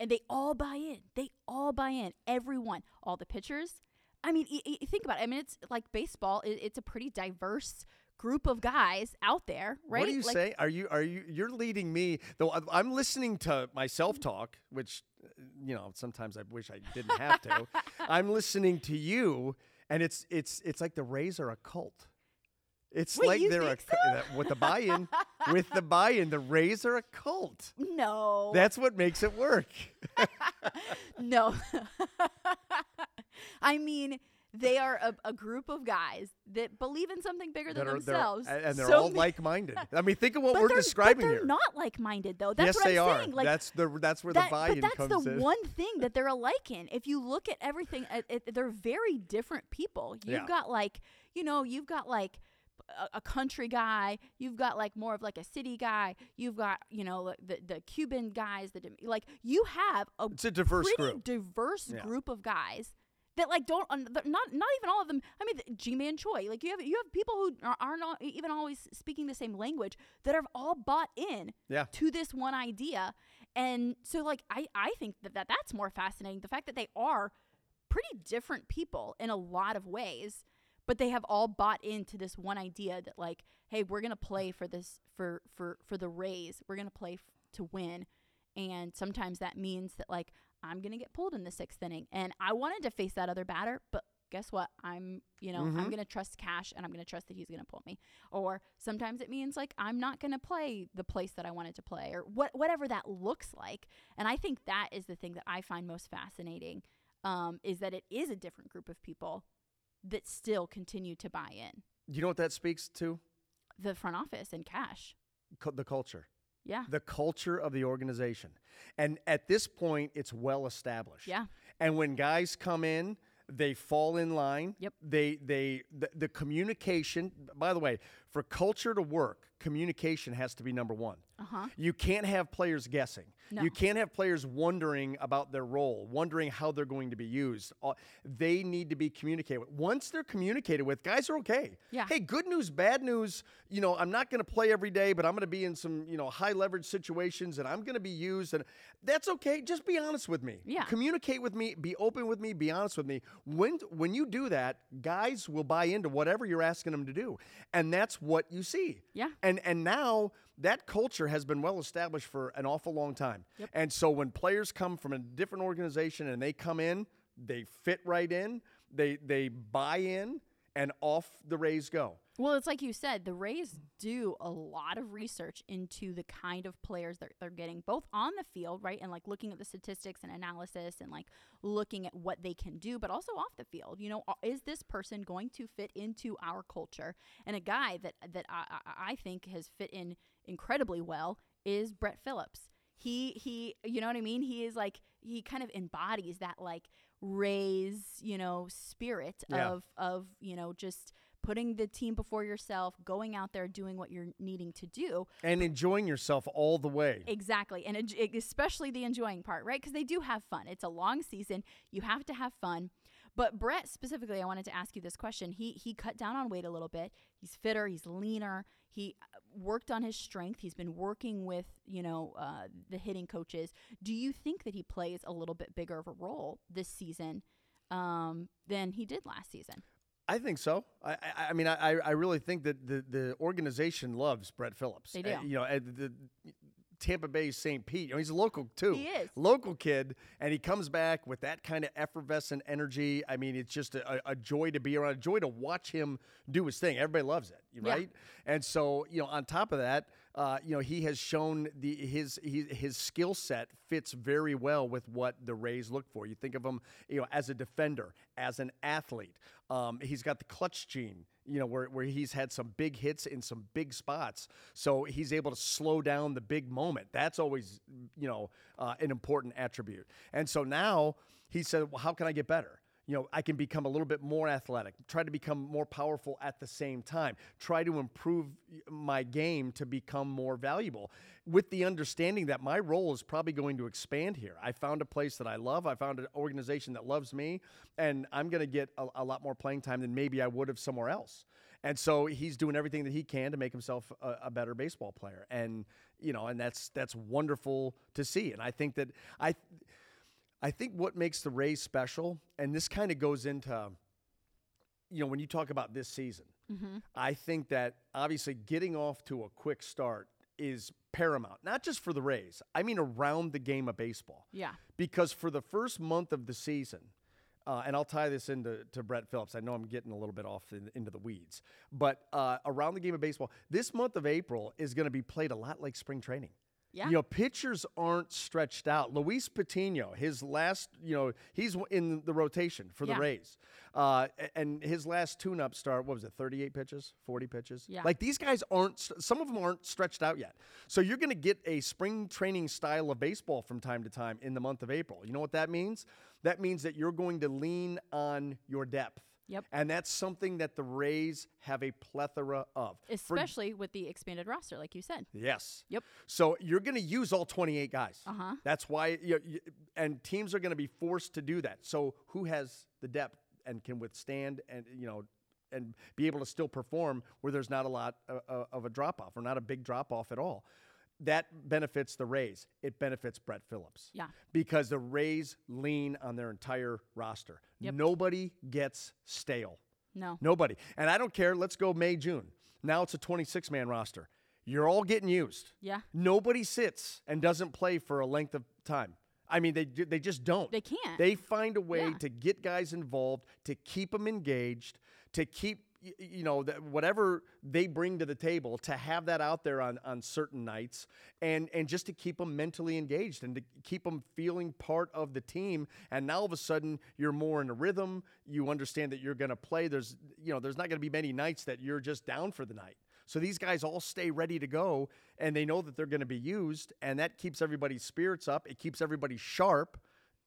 A: And they all buy in. They all buy in. Everyone, all the pitchers. I mean, y- y- think about it. I mean, it's like baseball. It, it's a pretty diverse group of guys out there, right?
D: What do you
A: like,
D: say? Are you are you you're leading me though I'm listening to myself talk, which uh, you know, sometimes I wish I didn't have to. I'm listening to you and it's it's it's like the Rays are a cult. It's
A: Wait,
D: like they're a
A: so?
D: Eh, with the buy-in with the buy-in the Rays are a cult.
A: No.
D: That's what makes it work.
A: No. I mean, they are a, a group of guys that believe in something bigger than
D: are they're-
A: themselves.
D: and and they're
A: So
D: all like-minded. I mean, think of what we're
A: they're,
D: describing
A: but they're
D: here.
A: not like-minded though. That's
D: yes,
A: what
D: they
A: I'm
D: are.
A: saying. Like
D: that's the that's where
A: that,
D: the buy-in
A: but that's the
D: in.
A: one thing that they're alike in. If you look at everything, uh, it, they're very different people. You've
D: Yeah.
A: got like, you know, you've got like a, a country guy. You've got like more of like a city guy. You've got you know the the Cuban guys. The like you have a
D: It's a diverse group.
A: diverse
D: Yeah.
A: group of guys that like don't not not even all of them. I mean, Ji-Man Choi, like you have you have people who are, are not even always speaking the same language that have all bought in
D: Yeah.
A: to this one idea, and so like I I think that, that that's more fascinating. The fact that they are pretty different people in a lot of ways. But they have all bought into this one idea that like, hey, we're gonna play for this for for for the Rays. We're gonna play f- to win, and sometimes that means that like I'm gonna get pulled in the sixth inning, and I wanted to face that other batter, but guess what? I'm you know I'm gonna trust Cash, and I'm gonna trust that he's gonna pull me. Or sometimes it means like I'm not gonna play the place that I wanted to play, or what whatever that looks like. And I think that is the thing that I find most fascinating, um, is that it is a different group of people that still continue to buy in
D: You know what that speaks to?
A: the front office and Cash.
D: The culture.
A: Yeah.
D: the culture of the organization. And at this point, it's well established.
A: Yeah.
D: And when guys come in, they fall in line.
A: Yep.
D: They they the, the communication. By the way, for culture to work, communication has to be number one.
A: Uh huh.
D: You can't have players guessing.
A: No.
D: You can't have players wondering about their role, wondering how they're going to be used. Uh, They need to be communicated with. Once they're communicated with, guys are okay.
A: Yeah.
D: Hey, good news, bad news. You know, I'm not going to play every day, but I'm going to be in some, you know, high leverage situations and I'm going to be used. And that's okay. Just be honest with me.
A: Yeah.
D: Communicate with me. Be open with me. Be honest with me. When when you do that, guys will buy into whatever you're asking them to do, and that's what you see.
A: Yeah.
D: And and now that culture has been well established for an awful long time. And so when players come from a different organization and they come in, they fit right in, they they buy in and off the Rays go.
A: Well, it's like you said, the Rays do a lot of research into the kind of players that they're getting, both on the field, right, and like looking at the statistics and analysis and like looking at what they can do, but also off the field. You know, is this person going to fit into our culture? And a guy that that I I think has fit in incredibly well is Brett Phillips. He he, you know what I mean? He is like he kind of embodies that like Rays, you know, spirit
D: Yeah.
A: of of you know just putting the team before yourself, going out there doing what you're needing to do.
D: And enjoying yourself all the way.
A: Exactly. And especially the enjoying part, right? Because they do have fun. It's a long season. You have to have fun. But Brett specifically, I wanted to ask you this question. He he cut down on weight a little bit. He's fitter. He's leaner. He uh, worked on his strength. He's been working with you know uh, the hitting coaches. Do you think that he plays a little bit bigger of a role this season um, than he did last season?
D: I think so. I, I, I mean, I, I really think that the, the organization loves Brett Phillips.
A: They do.
D: Uh, you know, at the Tampa Bay St. Pete. You know, he's a local too.
A: He is.
D: local kid, and he comes back with that kind of effervescent energy. I mean, it's just a, a joy to be around, a joy to watch him do his thing. Everybody loves it,
A: Yeah.
D: right? And so, you know, on top of that, uh, you know, he has shown the his his, his skill set fits very well with what the Rays look for. You think of him, you know, as a defender, as an athlete. Um, he's got the clutch gene, you know, where, where he's had some big hits in some big spots. So he's able to slow down the big moment. That's always, you know, uh, an important attribute. And so now he said, well, how can I get better? You know, I can become a little bit more athletic, try to become more powerful at the same time, try to improve my game to become more valuable with the understanding that my role is probably going to expand here. I found a place that I love, I found an organization that loves me, and I'm going to get a, a lot more playing time than maybe I would have somewhere else. And so he's doing everything that he can to make himself a, a better baseball player. And, you know, and that's that's wonderful to see. And I think that I I think what makes the Rays special, and this kind of goes into, you know, when you talk about this season, I think that obviously getting off to a quick start is paramount, not just for the Rays. I mean, around the game of baseball.
A: Yeah.
D: Because for the first month of the season, uh, and I'll tie this into to Brett Phillips. I know I'm getting a little bit off in, into the weeds, but uh, around the game of baseball, this month of April is going to be played a lot like spring training.
A: Yeah.
D: You know, pitchers aren't stretched out. Luis Patino, his last, you know, he's in the rotation for the
A: Yeah.
D: Rays. Uh, and his last tune-up start, what was it, 38 pitches, 40 pitches?
A: Yeah.
D: Like these guys aren't, some of them aren't stretched out yet. So you're going to get a spring training style of baseball from time to time in the month of April. You know what that means? That means that you're going to lean on your depth.
A: Yep.
D: And that's something that the Rays have a plethora of. For-
A: Especially with the expanded roster, like you said.
D: Yes.
A: Yep.
D: So you're going to use all 28 guys.
A: Uh-huh.
D: That's why, you, you, and teams are going to be forced to do that. So who has the depth and can withstand and you know and be able to still perform where there's not a lot uh, uh, of a drop off or not a big drop off at all? That benefits the Rays. It benefits Brett Phillips.
A: Yeah.
D: Because the Rays lean on their entire roster.
A: Yep.
D: Nobody gets stale.
A: No.
D: Nobody. And I don't care. Let's go May, June. Now it's a 26 man roster. You're all getting used.
A: Yeah.
D: Nobody sits and doesn't play for a length of time. I mean, they they just don't.
A: They can't.
D: They find a way
A: Yeah.
D: to get guys involved, to keep them engaged, to keep you know that whatever they bring to the table, to have that out there on on certain nights, and and just to keep them mentally engaged and to keep them feeling part of the team. And now all of a sudden, you're more in a rhythm. You understand that you're going to play. There's you know there's not going to be many nights that you're just down for the night. So these guys all stay ready to go and they know that they're going to be used and that keeps everybody's spirits up. It keeps everybody sharp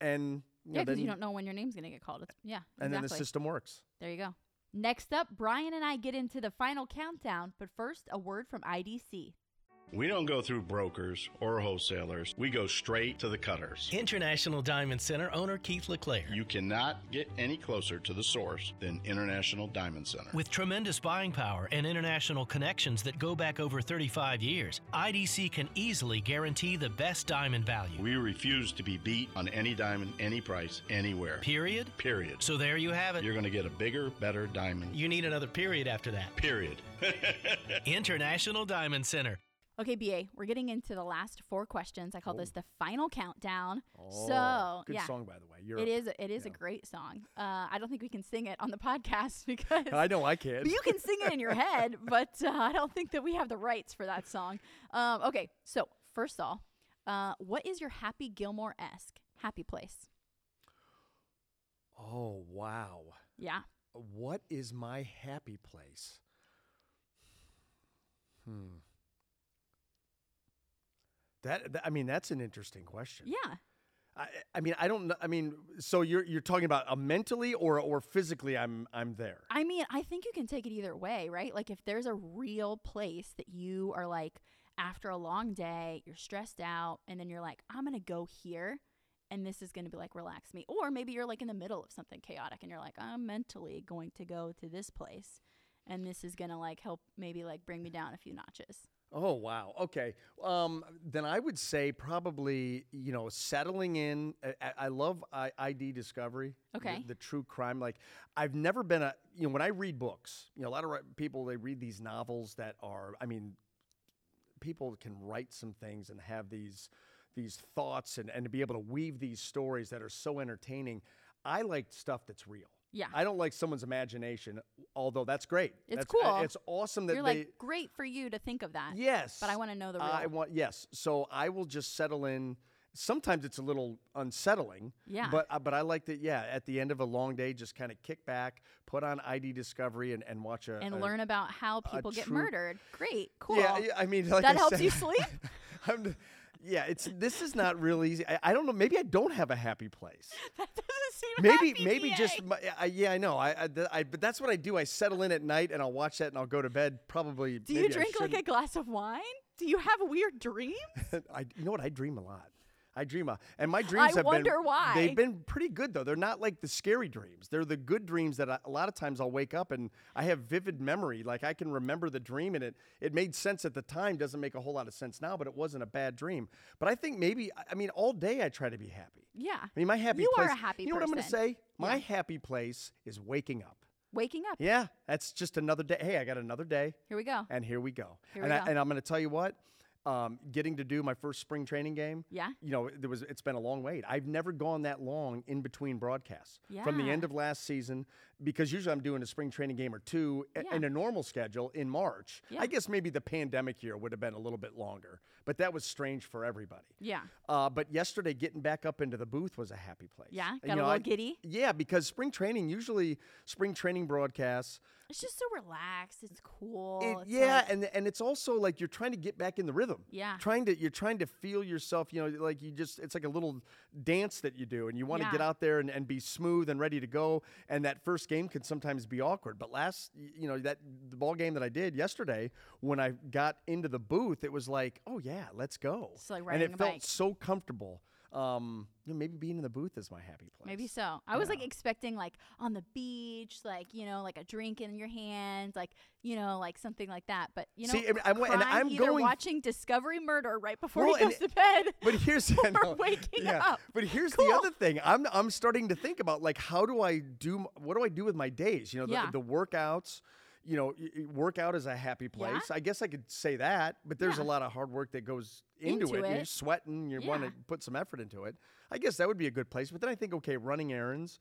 D: and you
A: Yeah, because you don't know when your name's going to get called. It's, yeah.
D: and then the system works.
A: There you go. Next up, Brian and I get into the final countdown, but first, a word from IDC.
B: We don't go through brokers or wholesalers. We go straight to the cutters.
C: International Diamond Center owner Keith LeClaire.
B: You cannot get any closer to the source than International Diamond Center.
C: With tremendous buying power and international connections that go back over 35 years, IDC can easily guarantee the best diamond value.
B: We refuse to be beat on any diamond, any price, anywhere.
C: Period.
B: Period.
C: So there you have it.
B: You're going to get a bigger, better diamond.
C: You need another period after that.
B: Period.
C: International Diamond Center.
A: Okay, BA, we're getting into the last four questions. I call this the final countdown. so,
D: Oh, good
A: yeah.
D: song by the way. You're
A: It is. It is a great song. Uh, I don't think we can sing it on the podcast because
D: I know I can.
A: you can sing it in your head, but uh, I don't think that we have the rights for that song. Um, okay, so first off, uh, what is your Happy Gilmore esque happy place?
D: oh wow.
A: Yeah.
D: What is my happy place? Hmm. That, that I mean that's an interesting question.
A: Yeah.
D: I, I mean I don't know. I mean so you're you're talking about a mentally or or physically I'm I'm there.
A: I mean, I think you can take it either way, right? Like if there's a real place that you are like after a long day, you're stressed out, and then you're like, I'm gonna go here, and this is gonna be like relax me. Or maybe you're like in the middle of something chaotic, and you're like, I'm mentally going to go to this place, and this is gonna like help maybe like bring me down a few notches.
D: Oh wow. Okay. Um, then I would say probably you know settling in. I, I- love I, ID Discovery.
A: Okay.
D: The, true crime. Like I've never been a you know when I read books. You know a lot of people they read these novels that are. I mean, people can write some things and have these these thoughts and and to be able to weave these stories that are so entertaining. I like stuff that's real.
A: Yeah.
D: I don't like someone's imagination, although that's great.
A: It's
D: That's-
A: cool.
D: It's awesome that
A: You're
D: they.
A: like, great for you to think of that.
D: Yes.
A: But I want to know the real.
D: I want yes. So I will just settle in. Sometimes it's a little unsettling.
A: Yeah.
D: But uh, but I like that. Yeah. At the end of a long day, just kind of kick back, put on ID Discovery, and, and watch a
A: and
D: a-
A: learn about how people get
D: true-
A: murdered. Great. Cool.
D: Yeah. I mean, like
A: that
D: I
A: helps
D: said,
A: you sleep?
D: I'm, yeah. It's this is not real easy. I, I don't know. Maybe I don't have a happy place.
A: that doesn't seem
D: Maybe
A: happy,
D: maybe
A: PA.
D: just my, I, yeah. I know. I, I, I but that's what I do. I settle in at night and I'll watch that and I'll go to bed. Probably.
A: Do you drink like a glass of wine? Do you have weird dreams?
D: I, you know what? I dream a lot. I dream a, and my dreams
A: I
D: have
A: wonder
D: been.
A: why.
D: They've been pretty good though. They're not like the scary dreams. They're the good dreams that I, a lot of times I'll wake up and I have vivid memory. Like I can remember the dream and it it made sense at the time. Doesn't make a whole lot of sense now, but it wasn't a bad dream. But I think maybe I- I mean all day I try to be happy.
A: yeah.
D: I mean my happy
A: You are
D: place.
A: a happy
D: You know what I'm going to say? My happy place is waking up.
A: Waking up.
D: Yeah, that's just another day. Hey, I got another day.
A: Here we go.
D: And here we go.
A: Here
D: and,
A: we
D: I,
A: go.
D: and I'm going to tell you what, um, getting to do my first spring training game.
A: Yeah.
D: You know, there was it's been a long wait. I've never gone that long in between broadcasts. From the end of last season, because usually I'm doing a spring training game or two
A: Yeah.
D: in a normal schedule in March.
A: Yeah.
D: I guess maybe the pandemic year would have been a little bit longer, but that was strange for everybody.
A: Yeah.
D: Uh, but yesterday, getting back up into the booth was a happy place.
A: Yeah?
D: You
A: Got a
D: know,
A: little
D: I-
A: giddy?
D: Yeah, because spring training, usually spring training broadcasts,
A: It's just so relaxed. It's cool.
D: it-
A: It's
D: yeah,
A: like-
D: and and it's also like you're trying to get back in the rhythm.
A: Yeah.
D: Trying to you're trying to feel yourself, you know, like you just it's like a little dance that you do and you want to
A: Yeah.
D: get out there and, and be smooth and ready to go. And that first game can sometimes be awkward. But last you know, that the ball game that I did yesterday, when I got into the booth, it was like, oh yeah, let's go.
A: Like
D: and it felt
A: bike.
D: so comfortable. Um, maybe being in the booth is my happy place.
A: Maybe so. I was like expecting like on the beach, like you know, like a drink in your hand, like you know, like something like that. But you know,
D: See, and I'm- and I'm
A: either
D: going-
A: watching Discovery Murder right before
D: Well,
A: he goes to bed.
D: But here's I
A: or
D: know,
A: waking
D: yeah,
A: up.
D: But here's
A: Cool.
D: the other thing. I'm I'm starting to think about like how do I do what do I do with my days? You know, the,
A: Yeah.
D: the workouts. You know, workout is a happy place. I guess I could say that, but there's
A: Yeah.
D: a lot of hard work that goes into,
A: Into
D: it. You're
A: it.
D: sweating. You want to put some effort into it. I guess that would be a good place. But then I think, okay, running errands,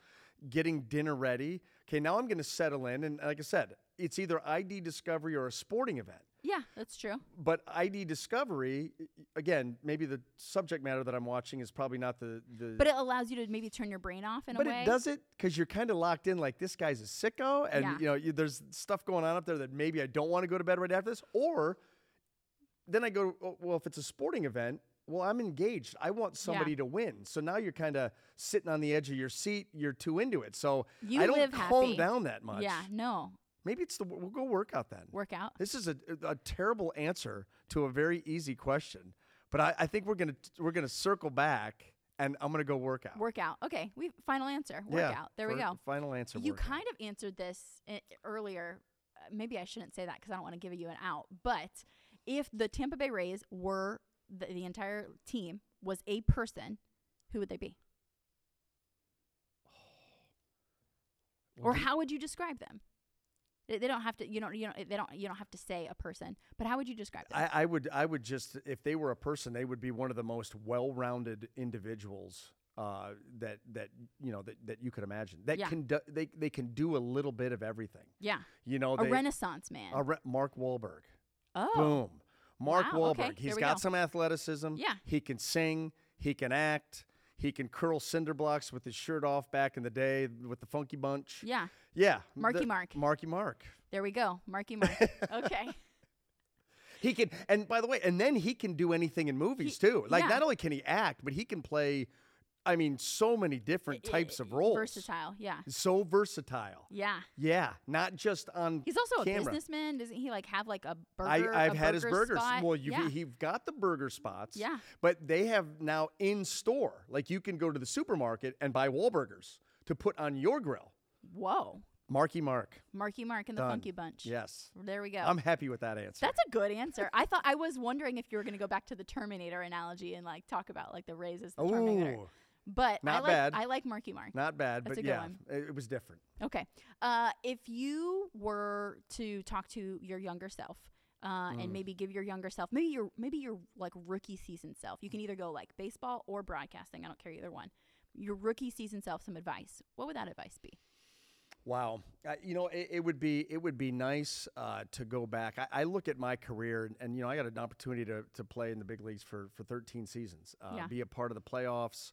D: getting dinner ready. Okay, now I'm going to settle in, and like I said, it's either ID Discovery or a sporting event
A: yeah, that's true.
D: but ID Discovery, again, maybe the subject matter that I'm watching is probably not the the.
A: But it allows you to maybe turn your brain off in a way.
D: But it does it because you're kind of locked in. Like this guy's a sicko, and
A: Yeah.
D: you know you, there's stuff going on up there that maybe I don't want to go to bed right after this, or then I go. "Oh, Well, if it's a sporting event, well, I'm engaged. I want somebody to win. So now you're kind of sitting on the edge of your seat. You're too into it. So
A: You
D: I don't calm
A: happy.
D: down that much.
A: Yeah, no.
D: Maybe it's the we'll go work out then.
A: Workout.
D: This is a, a terrible answer to a very easy question, but I, I think we're gonna we're gonna circle back, and I'm gonna go work out.
A: Workout. Okay, we final answer.
D: Yeah,
A: Workout. there we go.
D: Final answer.
A: You
D: workout.
A: kind of answered this i- earlier. Uh, Maybe I shouldn't say that because I don't want to give you an out. But if the Tampa Bay Rays were the, the entire team was a person, who would they be?
D: Well,
A: Or how would you describe them? They, don't have to. You don't. You don't. They don't. You don't have to say a person. But how would you describe them?
D: I, I would I would just if they were a person, they would be one of the most well-rounded individuals uh, that that you know that, that you could imagine. That
A: Yeah.
D: can do, they they can do a little bit of everything.
A: yeah,
D: You know,
A: a
D: they,
A: Renaissance man.
D: a re- Mark Wahlberg.
A: oh,
D: Boom. Mark
A: Wow, okay,
D: Wahlberg.
A: there
D: He's got
A: go.
D: some athleticism.
A: Yeah.
D: He can sing. He can act. He can curl cinder blocks with his shirt off back in the day with the Funky Bunch.
A: yeah.
D: Yeah.
A: Marky
D: the-
A: Mark.
D: Marky Mark.
A: There we go. Marky Mark. okay.
D: He can, and by the way, and then he can do anything in movies too. Like
A: yeah.
D: not only can he act, but he can play. I mean, so many different types of eh, roles.
A: Versatile. Yeah.
D: So versatile.
A: Yeah.
D: Yeah, not just on.
A: He's also a businessman. Doesn't he like have like a burger?
D: I've
A: a
D: had his
A: burger
D: burgers.
A: spot?
D: Well, you've,
A: yeah.
D: he's got the burger spots.
A: Yeah.
D: But they have now in store. Like you can go to the supermarket and buy Wahlburgers to put on your grill.
A: Whoa.
D: Marky Mark.
A: Marky Mark and the
D: Done.
A: Funky Bunch.
D: Yes.
A: There we go.
D: I'm happy with that answer.
A: That's a good answer. I thought I was wondering if you were going to go back to the Terminator analogy and like talk about like the raises the Terminator. But I
D: not
A: like
D: bad.
A: I like Marky Mark.
D: not bad,
A: That's
D: but yeah, it, it was different.
A: Okay. Uh, if you were to talk to your younger self, uh,
D: Mm.
A: and maybe give your younger self, maybe your maybe your like rookie season self, you can either go like baseball or broadcasting. I don't care either one. Your rookie season self, some advice. What would that advice be?
D: Wow, uh, you know, it, it would be it would be nice uh, to go back. I, I look at my career, and, and you know, I got an opportunity to, to play in the big leagues for for 13 seasons, uh,
A: Yeah.
D: be a part of the playoffs.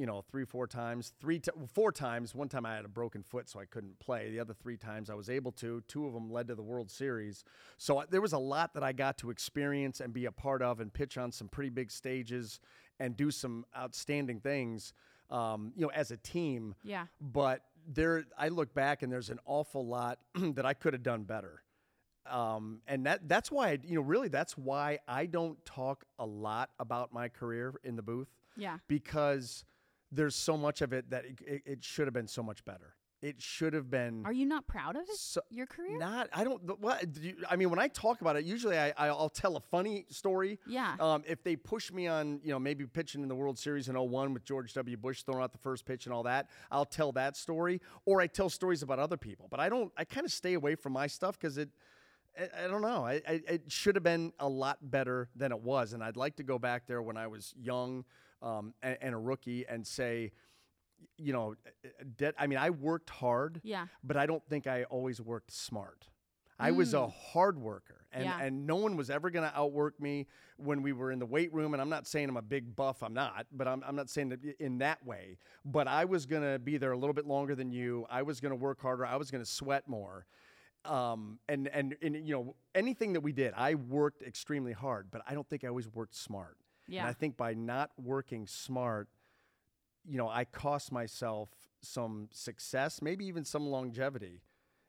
D: You know, three, four times, three, t- four times. One time I had a broken foot, so I couldn't play. The other three times I was able to. Two of them led to the World Series. So there was a lot that I got to experience and be a part of, and pitch on some pretty big stages, and do some outstanding things. Um, you know, as a team
A: Yeah.
D: but there I look back and there's an awful lot that I could have done better. Um, and that that's why I, you know really that's why I don't talk a lot about my career in the booth
A: Yeah.
D: because there's so much of it that it, it, it should have been so much better. It should have been
A: Are you not proud of it?
D: so,
A: your career?
D: not I don't what do you, I mean when I talk about it usually I I'll tell a funny story
A: Yeah.
D: um, if they push me on, you know, maybe pitching in the World Series in 01 with George W. Bush throwing out the first pitch and all that, I'll tell that story. Or I tell stories about other people. But I don't, I kind of stay away from my stuff because it, I, I don't know. I, I, it should have been a lot better than it was. And I'd like to go back there when I was young um, and, and a rookie and say, you know, I mean, I worked hard,
A: Yeah.
D: but I don't think I always worked smart. I was a hard worker, and,
A: Mm. Yeah.
D: and no one was ever going to outwork me when we were in the weight room. And I'm not saying I'm a big buff, I'm not, but I'm, I'm not saying that in that way. But I was going to be there a little bit longer than you. I was going to work harder. I was going to sweat more. Um, and, and, and, you know, anything that we did, I worked extremely hard, but I don't think I always worked smart.
A: Yeah.
D: And I think by not working smart, you know, I cost myself some success, maybe even some longevity.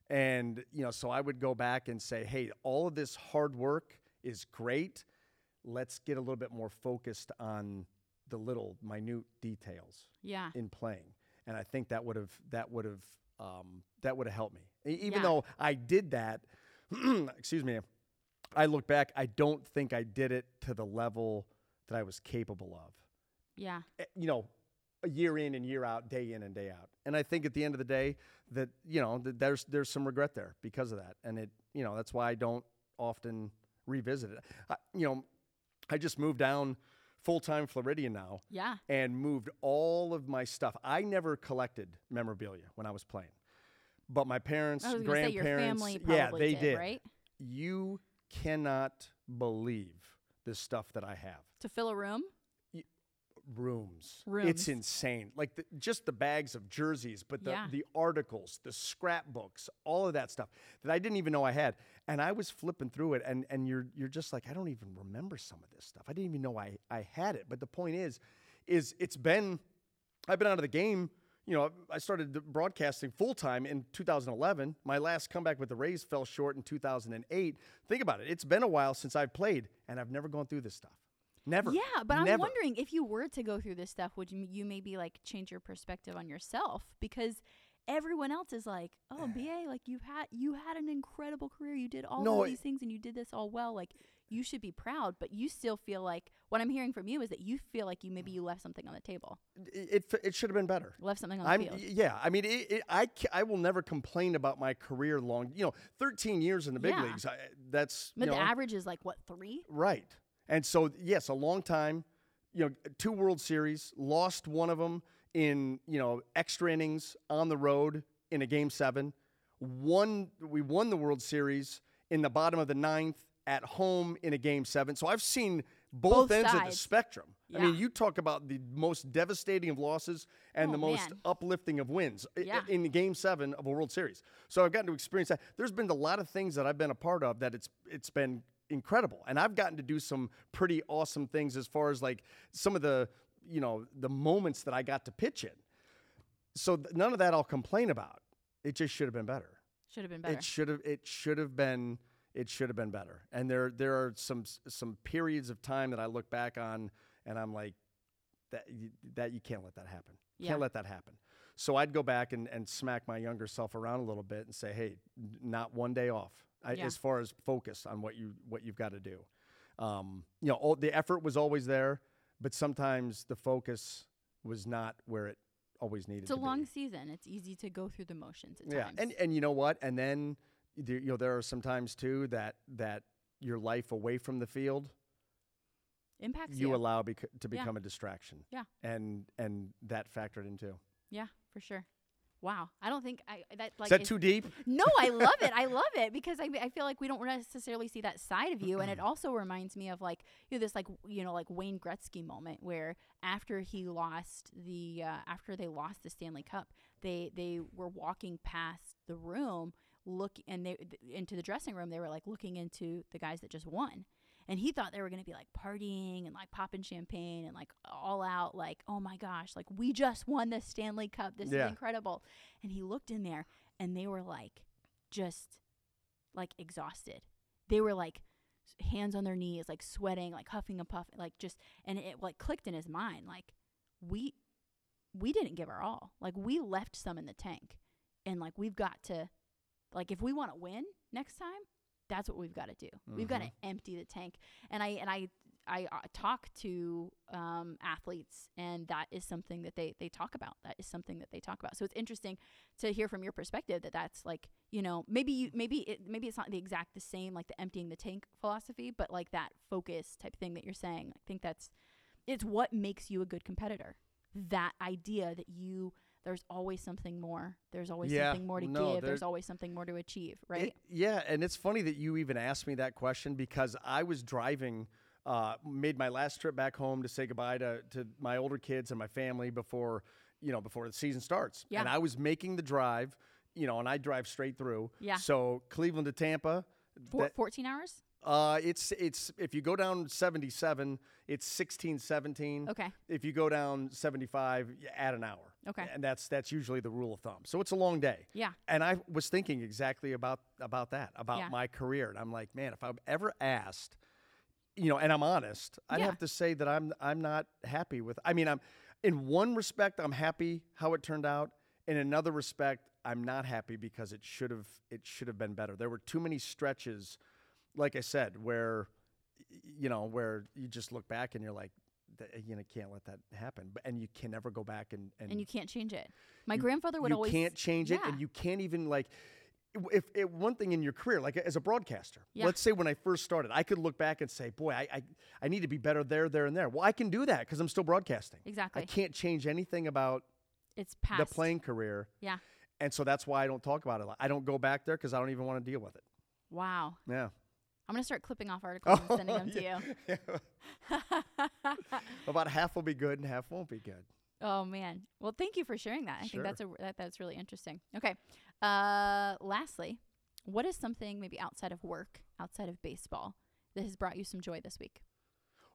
D: And, you know, so I would go back and say, hey, all of this hard work is great. Let's get a little bit more focused on the little minute details
A: yeah.
D: in playing. And I think that would have that would have um, that would have helped me. Even
A: Yeah.
D: though I did that, excuse me, I look back, I don't think I did it to the level that I was capable of
A: Yeah.
D: eh, you know, a year in and year out, day in and day out. And I think at the end of the day that, you know, that there's there's some regret there because of that. And it, you know, that's why I don't often revisit it. I, you know, I just moved down full-time Floridian now
A: Yeah.
D: and moved all of my stuff. I never collected memorabilia when I was playing. But my parents,
A: I was going say your
D: grandparents, yeah, they
A: did,
D: did.
A: right?
D: You cannot believe the stuff that I have
A: To fill a room?
D: rooms.
A: Rooms.
D: It's insane. Like the, just the bags of jerseys, but the,
A: Yeah.
D: the articles, the scrapbooks, all of that stuff that I didn't even know I had. And I was flipping through it, and and you're you're just like, I don't even remember some of this stuff. I didn't even know I I had it. But the point is, is it's been I've been out of the game. You know, I started broadcasting full time in 2011. My last comeback with the Rays fell short in 2008. Think about it. It's been a while since I've played, and I've never gone through this stuff. Never.
A: Yeah, but I'm wondering if you were to go through this stuff, would you, you maybe like change your perspective on yourself? Because everyone else is like, "Oh, BA, like you've had you had an incredible career. You did all
D: No, it-
A: these things, and you did this all well. Like you should be proud." But you still feel like what I'm hearing from you is that you feel like you maybe you left something on the table,
D: It it, it should have been better.
A: left something on the
D: I'm
A: field.
D: yeah. I mean, it, it, I I will never complain about my career long. You know, 13 years in the big
A: Yeah.
D: leagues. I, that's
A: But
D: you
A: the
D: know,
A: average is like what three?
D: right. And so yes, a long time. You know, two World Series. Lost one of them in you know extra innings on the road in a game seven. Won we won the World Series in the bottom of the ninth at home in a game seven. So I've seen both,
A: Both
D: ends of the
A: sides.
D: spectrum. I mean, you talk about the most devastating of losses and
A: Oh,
D: the most
A: man.
D: uplifting of wins
A: Yeah.
D: in the game seven of a World Series. So I've gotten to experience that. There's been a lot of things that I've been a part of that it's it's been incredible, and I've gotten to do some pretty awesome things as far as like some of the you know the moments that I got to pitch in. So th- none of that I'll complain about. It just should have been better.
A: Should have been better.
D: It should have. It should have been. It should have been better. And there there are some some periods of time that I look back on, and I'm like, that you, that you can't let that happen.
A: Yeah.
D: Can't let that happen. So I'd go back and, and smack my younger self around a little bit and say, hey, not one day off
A: Yeah.
D: as far as focus on what you what you've got to do. Um, you know, all, the effort was always there, but sometimes the focus was not where it always needed
A: It's a long
D: be.
A: season. It's easy to go through the motions at
D: Yeah,
A: times.
D: and and you know what? And then there, you know there are some times too that that your life away from the field
A: impacts
D: you
A: you.
D: allow bec- to
A: Yeah.
D: become a distraction.
A: Yeah.
D: and and that factored in too.
A: yeah, for sure. Wow, I don't think I that like
D: Is that
A: is-
D: too deep?
A: No, I love it. I love it because I, I feel like we don't necessarily see that side of you, and it also reminds me of like you know this like you know like Wayne Gretzky moment where after he lost the uh, after they lost the Stanley Cup, they they were walking past the room look and they th- into the dressing room they were like looking into the guys that just won. And he thought they were going to be like partying and like popping champagne and like all out, like, oh my gosh, like we just won the Stanley Cup. This
D: Yeah.
A: is incredible. And he looked in there and they were like, just like exhausted. They were like hands on their knees, like sweating, like huffing and puffing, like just and it like clicked in his mind, like we we didn't give our all. Like we left some in the tank. And like we've got to like if we want to win next time, that's what we've got to do. We've got to empty the tank. And I and I I uh, talk to um, athletes, and that is something that they they talk about. That is something that they talk about. So it's interesting to hear from your perspective that that's like you know maybe you maybe it maybe it's not the exact the same like the emptying the tank philosophy, but like that focus type thing that you're saying. I think that's it's what makes you a good competitor. That idea that you there's always something more. There's always
D: Yeah,
A: something more to
D: no,
A: give. There's always something more to achieve. Right?
D: It- yeah, and it's funny that you even asked me that question because I was driving, uh, made my last trip back home to say goodbye to, to my older kids and my family before, you know, before the season starts.
A: Yeah.
D: And I was making the drive, you know, and I drive straight through.
A: Yeah.
D: So Cleveland to Tampa.
A: Four,
D: that-
A: 14 hours.
D: uh, it's it's if you go down 77, it's 16, 17.
A: Okay.
D: If you go down 75, you add an hour.
A: Okay.
D: And that's that's usually the rule of thumb. So it's a long day.
A: Yeah.
D: And I was thinking exactly about about that, about
A: Yeah.
D: my career. And I'm like, man, if I'm ever asked, you know, and I'm honest, I'd
A: Yeah.
D: have to say that I'm I'm not happy with I mean, I'm in one respect I'm happy how it turned out. In another respect, I'm not happy because it should have it should have been better. There were too many stretches, like I said, where you know, where you just look back and you're like, "Th- uh, you know, can't let that happen. But and you can never go back and and,
A: and you can't change it. My grandfather would
D: you
A: always
D: can't change it,
A: Yeah.
D: and you can't even like. If, if one thing in your career, like as a broadcaster,
A: Yeah.
D: let's say when I first started, I could look back and say, "Boy, I, I, I need to be better there, there, and there." Well, I can do that because I'm still broadcasting.
A: Exactly.
D: I can't change anything about
A: it's past
D: the playing career,
A: Yeah.
D: and so that's why I don't talk about it. a lot. I don't go back there because I don't even want to deal with it.
A: Wow.
D: Yeah.
A: I'm gonna start clipping off articles and sending them
D: yeah.
A: to you.
D: About half will be good and half won't be good.
A: Oh man. Well, thank you for sharing that. I
D: Sure.
A: think that's a that, that's really interesting. Okay. Uh, lastly, what is something maybe outside of work, outside of baseball, that has brought you some joy this week?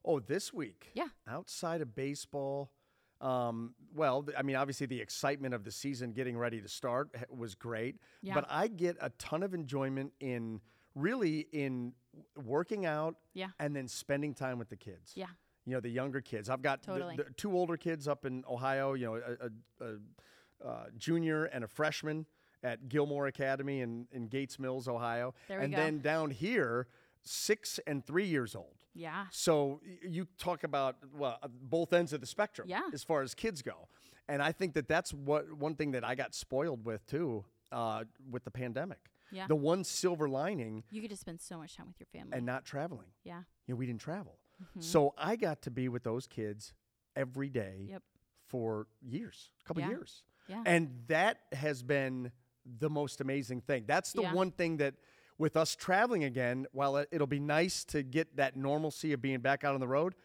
D: Oh, this week?
A: Yeah.
D: Outside of baseball, um, well, th- I mean, obviously the excitement of the season getting ready to start was great.
A: Yeah.
D: But I get a ton of enjoyment in really in working out
A: Yeah.
D: and then spending time with the kids.
A: Yeah.
D: You know, the younger kids. I've got
A: Totally.
D: the, two older kids up in Ohio, you know, a, a, a, uh junior and a freshman at Gilmour Academy in, in Gates Mills, Ohio.
A: There we
D: and
A: go.
D: then down here, six and three years old.
A: Yeah.
D: So you talk about well uh, both ends of the spectrum
A: Yeah.
D: as far as kids go, and I think that that's what one thing that I got spoiled with too uh, with the pandemic.
A: Yeah.
D: The one silver lining
A: You get to spend so much time with your family.
D: and not traveling.
A: yeah.
D: You know, we didn't travel, mm-hmm. so I got to be with those kids every day
A: Yep.
D: for years, a couple
A: Yeah.
D: years,
A: Yeah.
D: and that has been the most amazing thing. That's the
A: Yeah.
D: one thing that with us traveling again, while it, it'll be nice to get that normalcy of being back out on the road,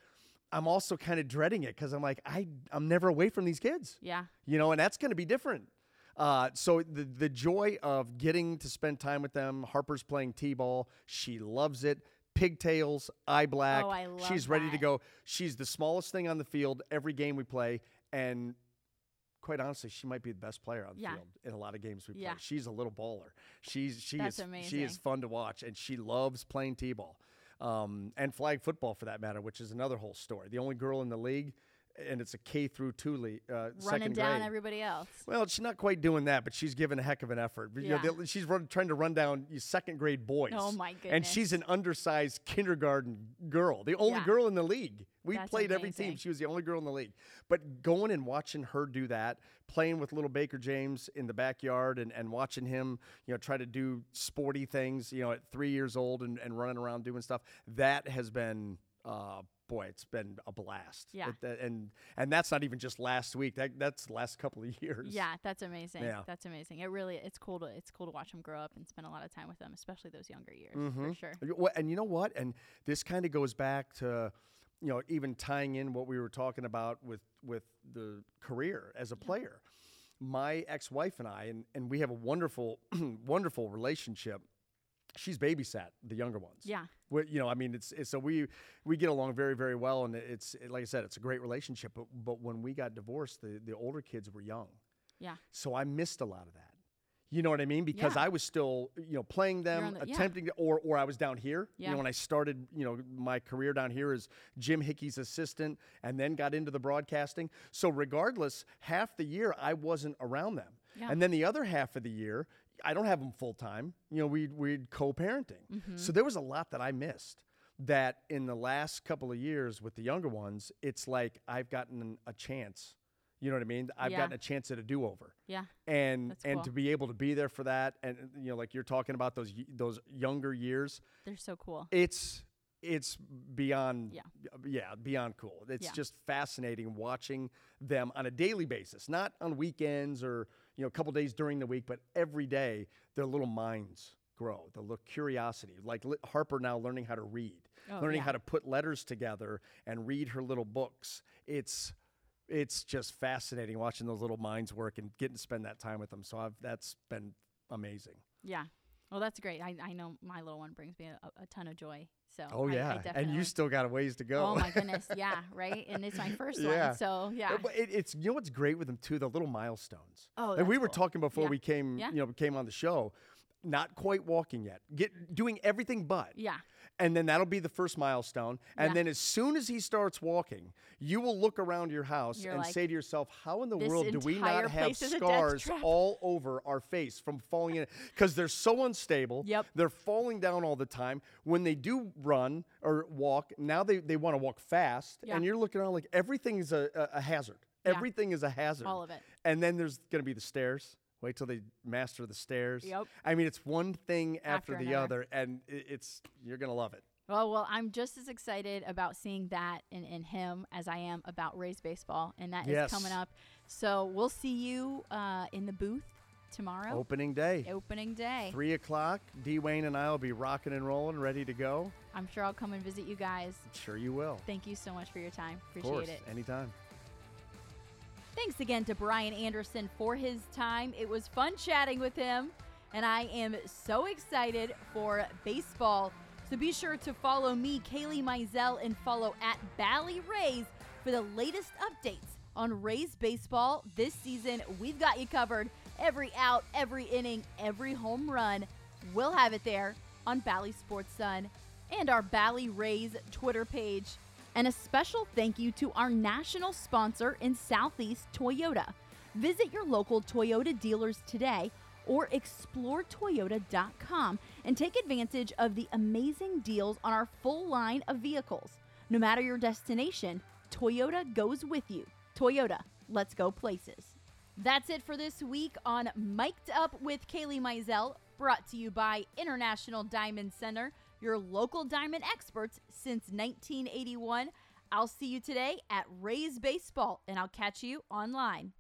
D: I'm also kind of dreading it because I'm like, I, I'm never away from these kids,
A: yeah.
D: you know, and that's going to be different. Uh, so the the joy of getting to spend time with them. Harper's playing t-ball. She loves it. Pigtails, eye black.
A: Oh, I love
D: She's ready to go. She's the smallest thing on the field every game we play, and quite honestly, she might be the best player on the
A: Yeah.
D: field in a lot of games we play.
A: Yeah.
D: She's a little baller. She's she
A: That's
D: is she is fun to watch, and she loves playing t-ball um, and flag football for that matter, which is another whole story. The only girl in the league and it's a K through two league, uh,
A: Running down
D: grade.
A: everybody else.
D: Well, she's not quite doing that, but she's giving a heck of an effort. You know,
A: Yeah.
D: she's run, trying to run down you second grade boys.
A: Oh, my goodness!
D: And she's an undersized kindergarten girl, the only
A: Yeah.
D: girl in the league. We
A: That's
D: played every team. She was the only girl in the league. But going and watching her do that, playing with little Baker James in the backyard and, and watching him, you know, try to do sporty things, you know, at three years old and, and running around doing stuff, that has been uh, boy, it's been a blast.
A: Yeah.
D: It- and and that's not even just last week. That that's the last couple of years.
A: Yeah, that's amazing.
D: Yeah.
A: That's amazing. It really it's cool to it's cool to watch them grow up and spend a lot of time with them, especially those younger years
D: Mm-hmm.
A: for sure.
D: And you know what? And this kind of goes back to, you know, even tying in what we were talking about with with the career as a player. My ex-wife and I, and, and we have a wonderful, wonderful relationship. She's babysat the younger ones.
A: Yeah.
D: We, you know, I mean, it's, it's so we we get along very very well, and it's like I said, it's a great relationship. But but when we got divorced, the the older kids were young.
A: Yeah.
D: So I missed a lot of that. You know what I mean? Because
A: Yeah.
D: I was still, you know, playing them,
A: the- yeah.
D: attempting to, or or I was down here. You
A: Yeah.
D: know, when I started, you know, my career down here as Jim Hickey's assistant, and then got into the broadcasting. So regardless, half the year I wasn't around them,
A: Yeah.
D: and then the other half of the year I don't have them full time. You know, we we'd co-parenting.
A: Mm-hmm.
D: So there was a lot that I missed. That in the last couple of years with the younger ones, it's like I've gotten a chance. You know what I mean? I've
A: Yeah.
D: gotten a chance at a do-over
A: Yeah.
D: and
A: That's
D: and
A: cool.
D: to be able to be there for that and you know like you're talking about those y- those younger years
A: They're so cool.
D: it's it's beyond
A: Yeah.
D: yeah beyond cool it's
A: Yeah.
D: just fascinating watching them on a daily basis not on weekends or you know a couple days during the week but every day their little minds grow the little curiosity like harper now learning how to read
A: Oh,
D: learning
A: yeah.
D: how to put letters together and read her little books it's it's just fascinating watching those little minds work and getting to spend that time with them so I've, that's been amazing
A: Yeah. Well, that's great. I, I know my little one brings me a, a ton of joy. So
D: oh
A: I- I
D: yeah and you still got a ways to go
A: Oh my goodness, yeah, right. And it's my first
D: Yeah.
A: one, so yeah.
D: But it, it's you know what's great with them too the little milestones.
A: Oh,
D: and we were
A: cool.
D: talking before
A: Yeah.
D: we came
A: Yeah.
D: you know came on the show, not quite walking yet, get doing everything but.
A: Yeah.
D: And then that'll be the first milestone. And
A: Yeah.
D: then as soon as he starts walking, you will look around your house
A: You're
D: and
A: like,
D: say to yourself, "How in the world do we not have
A: place is a death
D: scars all over our face from falling in?" Because they're so unstable.
A: Yep.
D: They're falling down all the time. When they do run or walk, now they, they want to walk fast,
A: Yeah.
D: and you're looking around like everything is a, a, a hazard.
A: Yeah.
D: Everything is a hazard.
A: All of it.
D: And then there's going to be the stairs. Wait till they master the stairs.
A: Yep.
D: I mean, it's one thing after,
A: After
D: the
A: another.
D: other, and it's you're gonna love it.
A: Well, well, I'm just as excited about seeing that in, in him as I am about Rays baseball, and that is
D: Yes.
A: coming up. So we'll see you uh, in the booth tomorrow,
D: Opening day,
A: opening day.
D: three o'clock. D. Wayne and I will be rocking and rolling, ready to go.
A: I'm sure I'll come and visit you guys.
D: Sure, you will.
A: Thank you so much for your time.
D: Of
A: Appreciate
D: course,
A: it.
D: anytime.
A: Thanks again to Brian Anderson for his time. It was fun chatting with him, and I am so excited for baseball. So be sure to follow me, Kailey Mizelle, and follow at Bally Rays for the latest updates on Rays baseball this season. We've got you covered every out, every inning, every home run. We'll have it there on Bally Sports Sun and our Bally Rays Twitter page. And a special thank you to our national sponsor in Southeast Toyota. Visit your local Toyota dealers today or exploretoyota.com and take advantage of the amazing deals on our full line of vehicles. No matter your destination, Toyota goes with you. Toyota, let's go places. That's it for this week on Mic'd Up with Kailey Mizelle, brought to you by International Diamond Center, your local diamond experts since 1981. I'll see you today at Rays Baseball, and I'll catch you online.